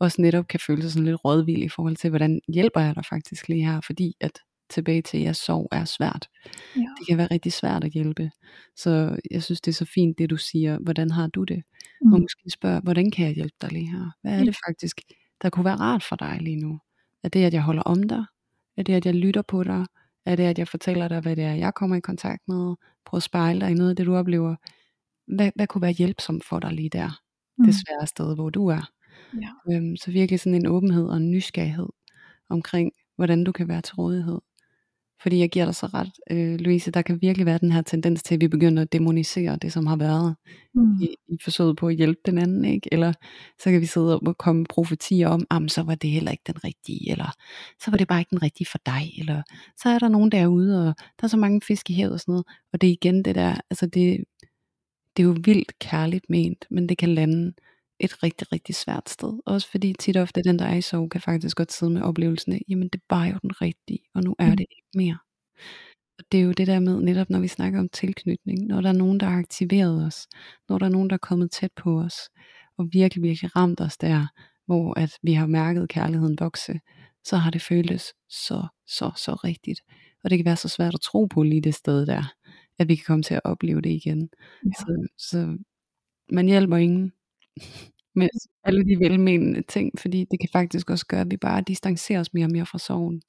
Speaker 1: også netop kan føle sig sådan lidt rådvild i forhold til, hvordan hjælper jeg dig faktisk lige her, fordi at tilbage til, at jeg sov er svært. Ja. Det kan være rigtig svært at hjælpe. Så jeg synes, det er så fint, det du siger, hvordan har du det? Mm. Og måske spørge, hvordan kan jeg hjælpe dig lige her? Hvad er det faktisk, der kunne være rart for dig lige nu? Er det, at jeg holder om dig? Er det, at jeg lytter på dig? Er det, at jeg fortæller dig, hvad det er, jeg kommer i kontakt med? Prøv at spejle dig i noget af det, du oplever hvad, hvad kunne være hjælpsomt for dig lige der, mm. det svære sted, hvor du er.
Speaker 2: Ja.
Speaker 1: Øhm, så virkelig sådan en åbenhed og en nysgerrighed omkring, hvordan du kan være til rådighed. Fordi jeg giver dig så ret, øh, Louise, der kan virkelig være den her tendens til, at vi begynder at demonisere det, som har været mm. i, i forsøget på at hjælpe den anden, ikke? Eller så kan vi sidde og komme profetier om, at så var det heller ikke den rigtige, eller så var det bare ikke den rigtige for dig, eller så er der nogen derude, og der er så mange fisk i havet og sådan noget. Og det er igen det der, altså det, det er jo vildt kærligt ment, men det kan lande et rigtig, rigtig svært sted. Også fordi tit og ofte den, der er i sorg, kan faktisk godt sidde med oplevelsen af, jamen det var jo den rigtige, og nu er mm. det ikke mere. Og det er jo det der med, netop når vi snakker om tilknytning, når der er nogen, der har aktiveret os, når der er nogen, der er kommet tæt på os, og virkelig, virkelig ramt os der, hvor at vi har mærket kærligheden vokse, så har det føltes så, så, så rigtigt. Og det kan være så svært at tro på lige det sted der at vi kan komme til at opleve det igen. Ja. Så, så man hjælper ingen med alle de velmenende ting, fordi det kan faktisk også gøre, at vi bare distancerer os mere og mere fra sorgen.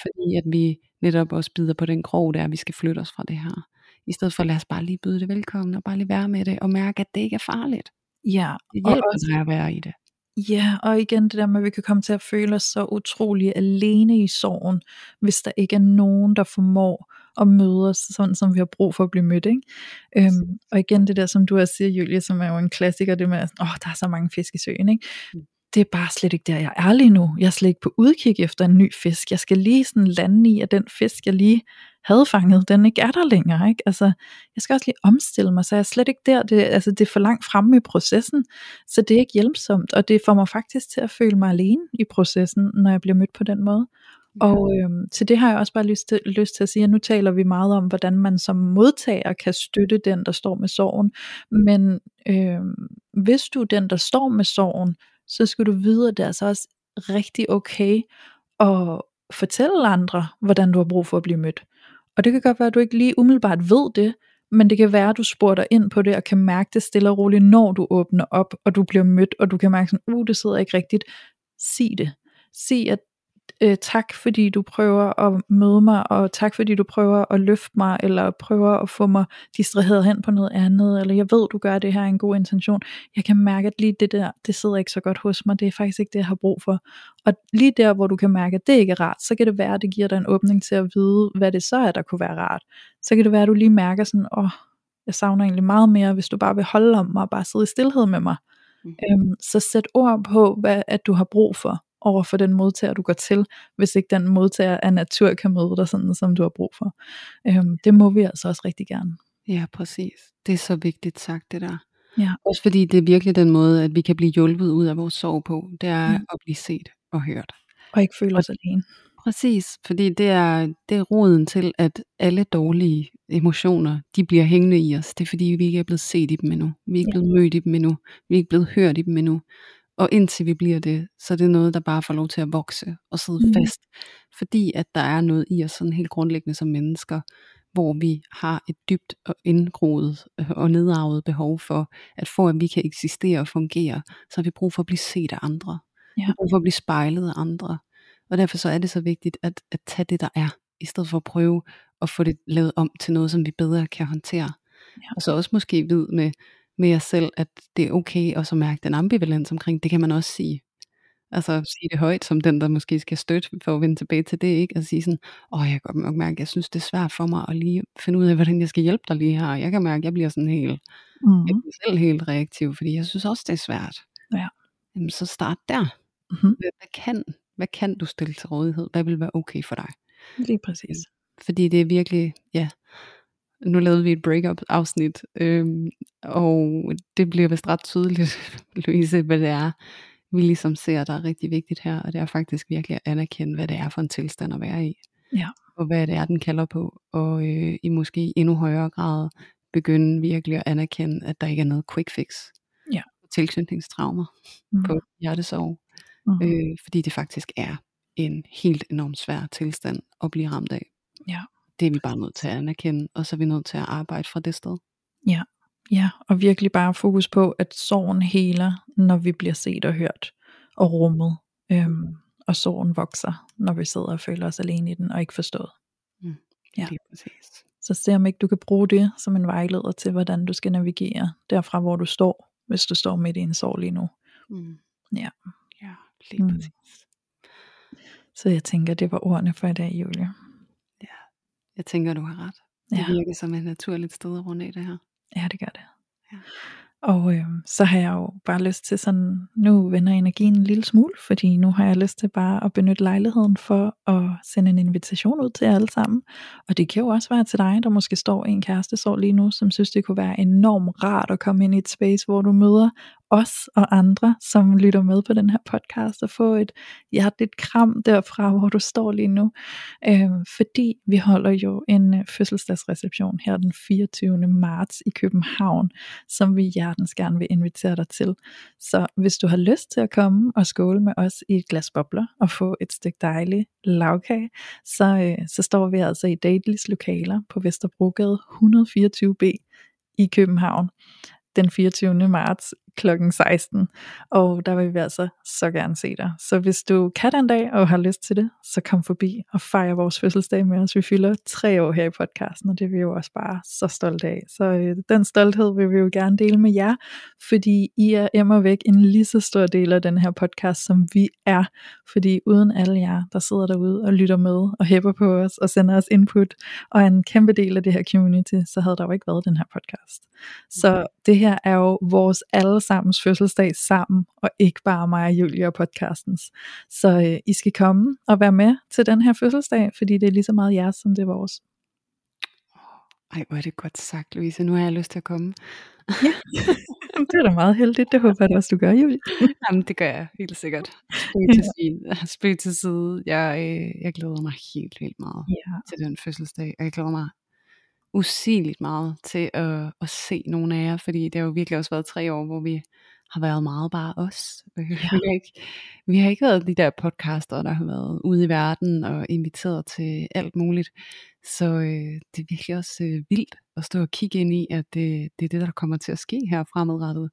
Speaker 1: Fordi at vi netop også bider på den krog der, vi skal flytte os fra det her. I stedet for lad os bare lige byde det velkommen, og bare lige være med det, og mærke, at det ikke er farligt.
Speaker 2: Ja.
Speaker 1: Det hjælper også, dig at være i det.
Speaker 2: Ja, og igen det der med, at vi kan komme til at føle os så utrolig alene i sorgen, hvis der ikke er nogen, der formår at møde os sådan, som vi har brug for at blive mødt. Ikke? Øhm, og igen det der, som du også siger, Julie, som er jo en klassiker, det med, at oh, der er så mange fisk i søen. Ikke? Mm. Det er bare slet ikke der, jeg er lige nu. Jeg er slet ikke på udkig efter en ny fisk. Jeg skal lige sådan lande i, at den fisk, jeg lige havde fanget, den ikke er der længere. Ikke? Altså, jeg skal også lige omstille mig, så jeg er slet ikke der. Det, altså, det er for langt fremme i processen, så det er ikke hjælpsomt, og det får mig faktisk til at føle mig alene i processen, når jeg bliver mødt på den måde. Og øhm, til det har jeg også bare lyst til, lyst til at sige, at nu taler vi meget om, hvordan man som modtager kan støtte den, der står med sorgen. Men øhm, hvis du er den, der står med sorgen, så skal du vide, at det er altså også rigtig okay at fortælle andre, hvordan du har brug for at blive mødt. Og det kan godt være, at du ikke lige umiddelbart ved det, men det kan være, at du spurgte dig ind på det, og kan mærke det stille og roligt, når du åbner op, og du bliver mødt, og du kan mærke sådan, uh, det sidder ikke rigtigt. Sig det. Sig, at øh, tak fordi du prøver at møde mig, og tak fordi du prøver at løfte mig, eller prøver at få mig distraheret hen på noget andet, eller jeg ved du gør det her en god intention. Jeg kan mærke, at lige det der, det sidder ikke så godt hos mig, det er faktisk ikke det jeg har brug for. Og lige der hvor du kan mærke, at det ikke er rart, så kan det være at det giver dig en åbning til at vide, hvad det så er der kunne være rart. Så kan det være at du lige mærker sådan, åh, oh, jeg savner egentlig meget mere, hvis du bare vil holde om mig og bare sidde i stillhed med mig. Mm. Øhm, så sæt ord på, hvad at du har brug for, over for den modtager, du går til, hvis ikke den modtager af natur kan møde dig sådan, som du har brug for. Øhm, det må vi altså også rigtig gerne.
Speaker 1: Ja, præcis. Det er så vigtigt sagt, det der.
Speaker 2: Ja.
Speaker 1: Også fordi det er virkelig den måde, at vi kan blive hjulpet ud af vores sorg på. Det er
Speaker 2: Mm.
Speaker 1: at blive set og hørt.
Speaker 2: Og ikke føle os alene.
Speaker 1: Præcis, fordi det er, det er roden til, at alle dårlige emotioner, de bliver hængende i os. Det er fordi, vi ikke er blevet set i dem endnu. Vi er ikke
Speaker 2: Ja.
Speaker 1: blevet mødt i dem endnu. Vi er ikke blevet hørt i dem endnu. Og indtil vi bliver det, så er det noget, der bare får lov til at vokse og sidde
Speaker 2: Mm.
Speaker 1: fast. Fordi at der er noget i os sådan helt grundlæggende som mennesker, hvor vi har et dybt og indgroet øh, og nedarvet behov for, at for at vi kan eksistere og fungere, så har vi brug for at blive set af andre. Vi
Speaker 2: Ja.
Speaker 1: har brug for at blive spejlet af andre. Og derfor så er det så vigtigt at, at tage det, der er, i stedet for at prøve at få det lavet om til noget, som vi bedre kan håndtere.
Speaker 2: Ja.
Speaker 1: Og så også måske vid med, med jer selv, at det er okay at mærke den ambivalens omkring, det kan man også sige. Altså sige det højt, som den, der måske skal støtte, for at vende tilbage til det, ikke? At sige sådan, åh, jeg kan godt nok mærke, jeg synes, det er svært for mig at lige finde ud af, hvordan jeg skal hjælpe dig lige her. Jeg kan mærke, jeg bliver sådan helt,
Speaker 2: Mm.
Speaker 1: jeg bliver selv helt reaktiv, fordi jeg synes også, det er svært.
Speaker 2: Ja.
Speaker 1: Jamen, så start der.
Speaker 2: Mm-hmm.
Speaker 1: Hvad, hvad, kan, hvad kan du stille til rådighed? Hvad vil være okay for dig?
Speaker 2: Lige præcis.
Speaker 1: Fordi det er virkelig, ja, nu lavede vi et breakup afsnit, øhm, og det bliver vist ret tydeligt, Louise, hvad det er, vi ligesom ser, der er rigtig vigtigt her, og det er faktisk virkelig at anerkende, hvad det er for en tilstand at være i.
Speaker 2: Ja.
Speaker 1: Og hvad det er, den kalder på, og øh, i måske endnu højere grad begynde virkelig at anerkende, at der ikke er noget quick fix.
Speaker 2: Ja.
Speaker 1: Tilknytningstraumer
Speaker 2: Mm.
Speaker 1: på hjertesorg,
Speaker 2: Mm.
Speaker 1: øh, fordi det faktisk er en helt enormt svær tilstand at blive ramt af.
Speaker 2: Ja.
Speaker 1: Det er vi bare nødt til at anerkende, og så er vi nødt til at arbejde fra det sted.
Speaker 2: Ja, og virkelig bare fokus på, at sorgen heler, når vi bliver set og hørt og rummet. Øhm, og sorgen vokser, når vi sidder og føler os alene i den og ikke forstået. Ja.
Speaker 1: Lige præcis.
Speaker 2: Så se om ikke du kan bruge det som en vejleder til, hvordan du skal navigere derfra, hvor du står, hvis du står midt i en sorg lige nu.
Speaker 1: Mm.
Speaker 2: Ja.
Speaker 1: Ja, lige
Speaker 2: Mm.
Speaker 1: præcis.
Speaker 2: Så jeg tænker, det var ordene for i dag, Julie.
Speaker 1: Jeg tænker, du har ret. Det
Speaker 2: Ja.
Speaker 1: virker som et naturligt sted at runde af det her.
Speaker 2: Ja, det gør det.
Speaker 1: Ja.
Speaker 2: Og øh, så har jeg jo bare lyst til sådan, nu vender energien en lille smule, fordi nu har jeg lyst til bare at benytte lejligheden for at sende en invitation ud til jer alle sammen. Og det kan jo også være til dig, der måske står i en kærestesorg lige nu, som synes, det kunne være enormt rart at komme ind i et space, hvor du møder os og andre, som lytter med på den her podcast, og få et hjerteligt kram derfra, hvor du står lige nu. Øh, fordi vi holder jo en øh, fødselsdagsreception her den 24. marts i København, som vi hjertens gerne vil invitere dig til. Så hvis du har lyst til at komme og skåle med os i et glas bobler og få et stykke dejlig lavkage, så, øh, så står vi altså i Datelys lokaler på Vesterbrogade 124B i København den 24. marts kl. 16. Og der vil vi altså så gerne se dig. Så hvis du kan den dag og har lyst til det, så kom forbi og fejre vores fødselsdag med os. Vi fylder tre år her i podcasten, og det er vi jo også bare så stolte af. Så øh, den stolthed vil vi jo gerne dele med jer, fordi I er emmer væk en lige så stor del af den her podcast, som vi er. Fordi uden alle jer, der sidder derude og lytter med og hæpper på os og sender os input, og er en kæmpe del af det her community, så havde der jo ikke været den her podcast. Så det her er jo vores allesammens fødselsdag sammen, og ikke bare mig og Julia og podcastens. Så øh, I skal komme og være med til den her fødselsdag, fordi det er lige så meget jeres, som det er vores.
Speaker 1: Ej, hvor er det godt sagt, Louise. Nu har jeg lyst til at komme.
Speaker 2: det er da meget heldigt, det håber jeg da også, du gør, Julie.
Speaker 1: Jamen, det gør jeg helt sikkert. Spøg til, side. Spøg til side. Jeg, øh, jeg glæder mig helt vildt meget
Speaker 2: Ja.
Speaker 1: til den fødselsdag. Og jeg glæder mig usigeligt meget til at, at se nogle af jer, fordi det har jo virkelig også været tre år, hvor vi har været meget bare os. Vi, har ikke, vi har ikke været de der podcaster, der har været ude i verden og inviteret til alt muligt. Så øh, det er virkelig også øh, vildt at stå og kigge ind i, at det, det er det, der kommer til at ske her fremadrettet.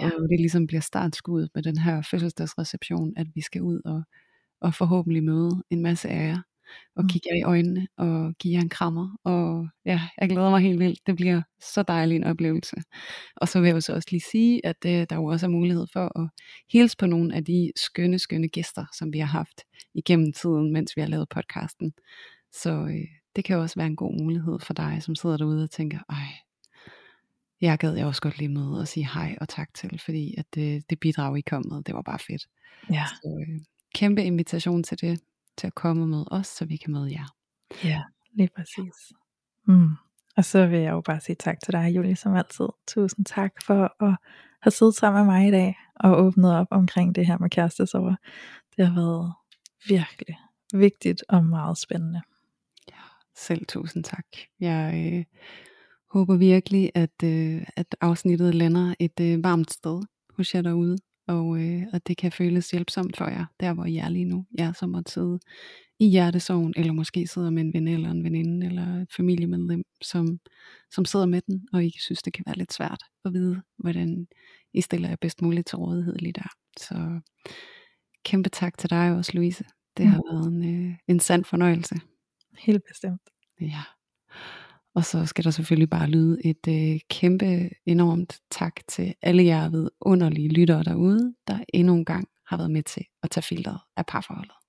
Speaker 2: Ja.
Speaker 1: Og det ligesom bliver startskuddet med den her fødselsdagsreception, at vi skal ud og, og forhåbentlig møde en masse af jer, og
Speaker 2: Mm.
Speaker 1: kigge jer i øjnene, og give jer en krammer. Og ja, jeg glæder mig helt vildt. Det bliver så dejlig en oplevelse. Og så vil jeg jo så også lige sige, at øh, der jo også er mulighed for at hilse på nogle af de skønne, skønne gæster, som vi har haft igennem tiden, mens vi har lavet podcasten. Så øh, det kan jo også være en god mulighed for dig, som sidder derude og tænker, ej, jeg gad jeg også godt lige med og sige hej og tak til, fordi at det, det bidrag I kom med, det var bare fedt.
Speaker 2: ja.
Speaker 1: Så øh, kæmpe invitation til det, til at komme med os, så vi kan møde jer.
Speaker 2: Ja, lige præcis. Mm. Og så vil jeg jo bare sige tak til dig, Julie, som altid. Tusind tak for at have siddet sammen med mig i dag og åbnet op omkring det her med kærestesover. Det har været virkelig vigtigt og meget spændende.
Speaker 1: Ja, selv tusind tak. Jeg øh, håber virkelig, at, øh, at afsnittet lander et øh, varmt sted hos jer derude, og øh, at det kan føles hjælpsomt for jer, der hvor I er lige nu. Jeg som måtte sidde i hjertesorgen, eller måske sidder med en ven eller en veninde, eller et familiemedlem, som, som sidder med den, og ikke synes, det kan være lidt svært at vide, hvordan I stiller jer bedst muligt til rådighed lige der. Så kæmpe tak til dig også, Louise. Det har mm. været en, øh, en sand fornøjelse.
Speaker 2: Helt bestemt.
Speaker 1: Ja. Og så skal der selvfølgelig bare lyde et øh, kæmpe, enormt tak til alle jer ved underlige lyttere derude, der endnu en gang har været med til at tage filteret af parforholdet.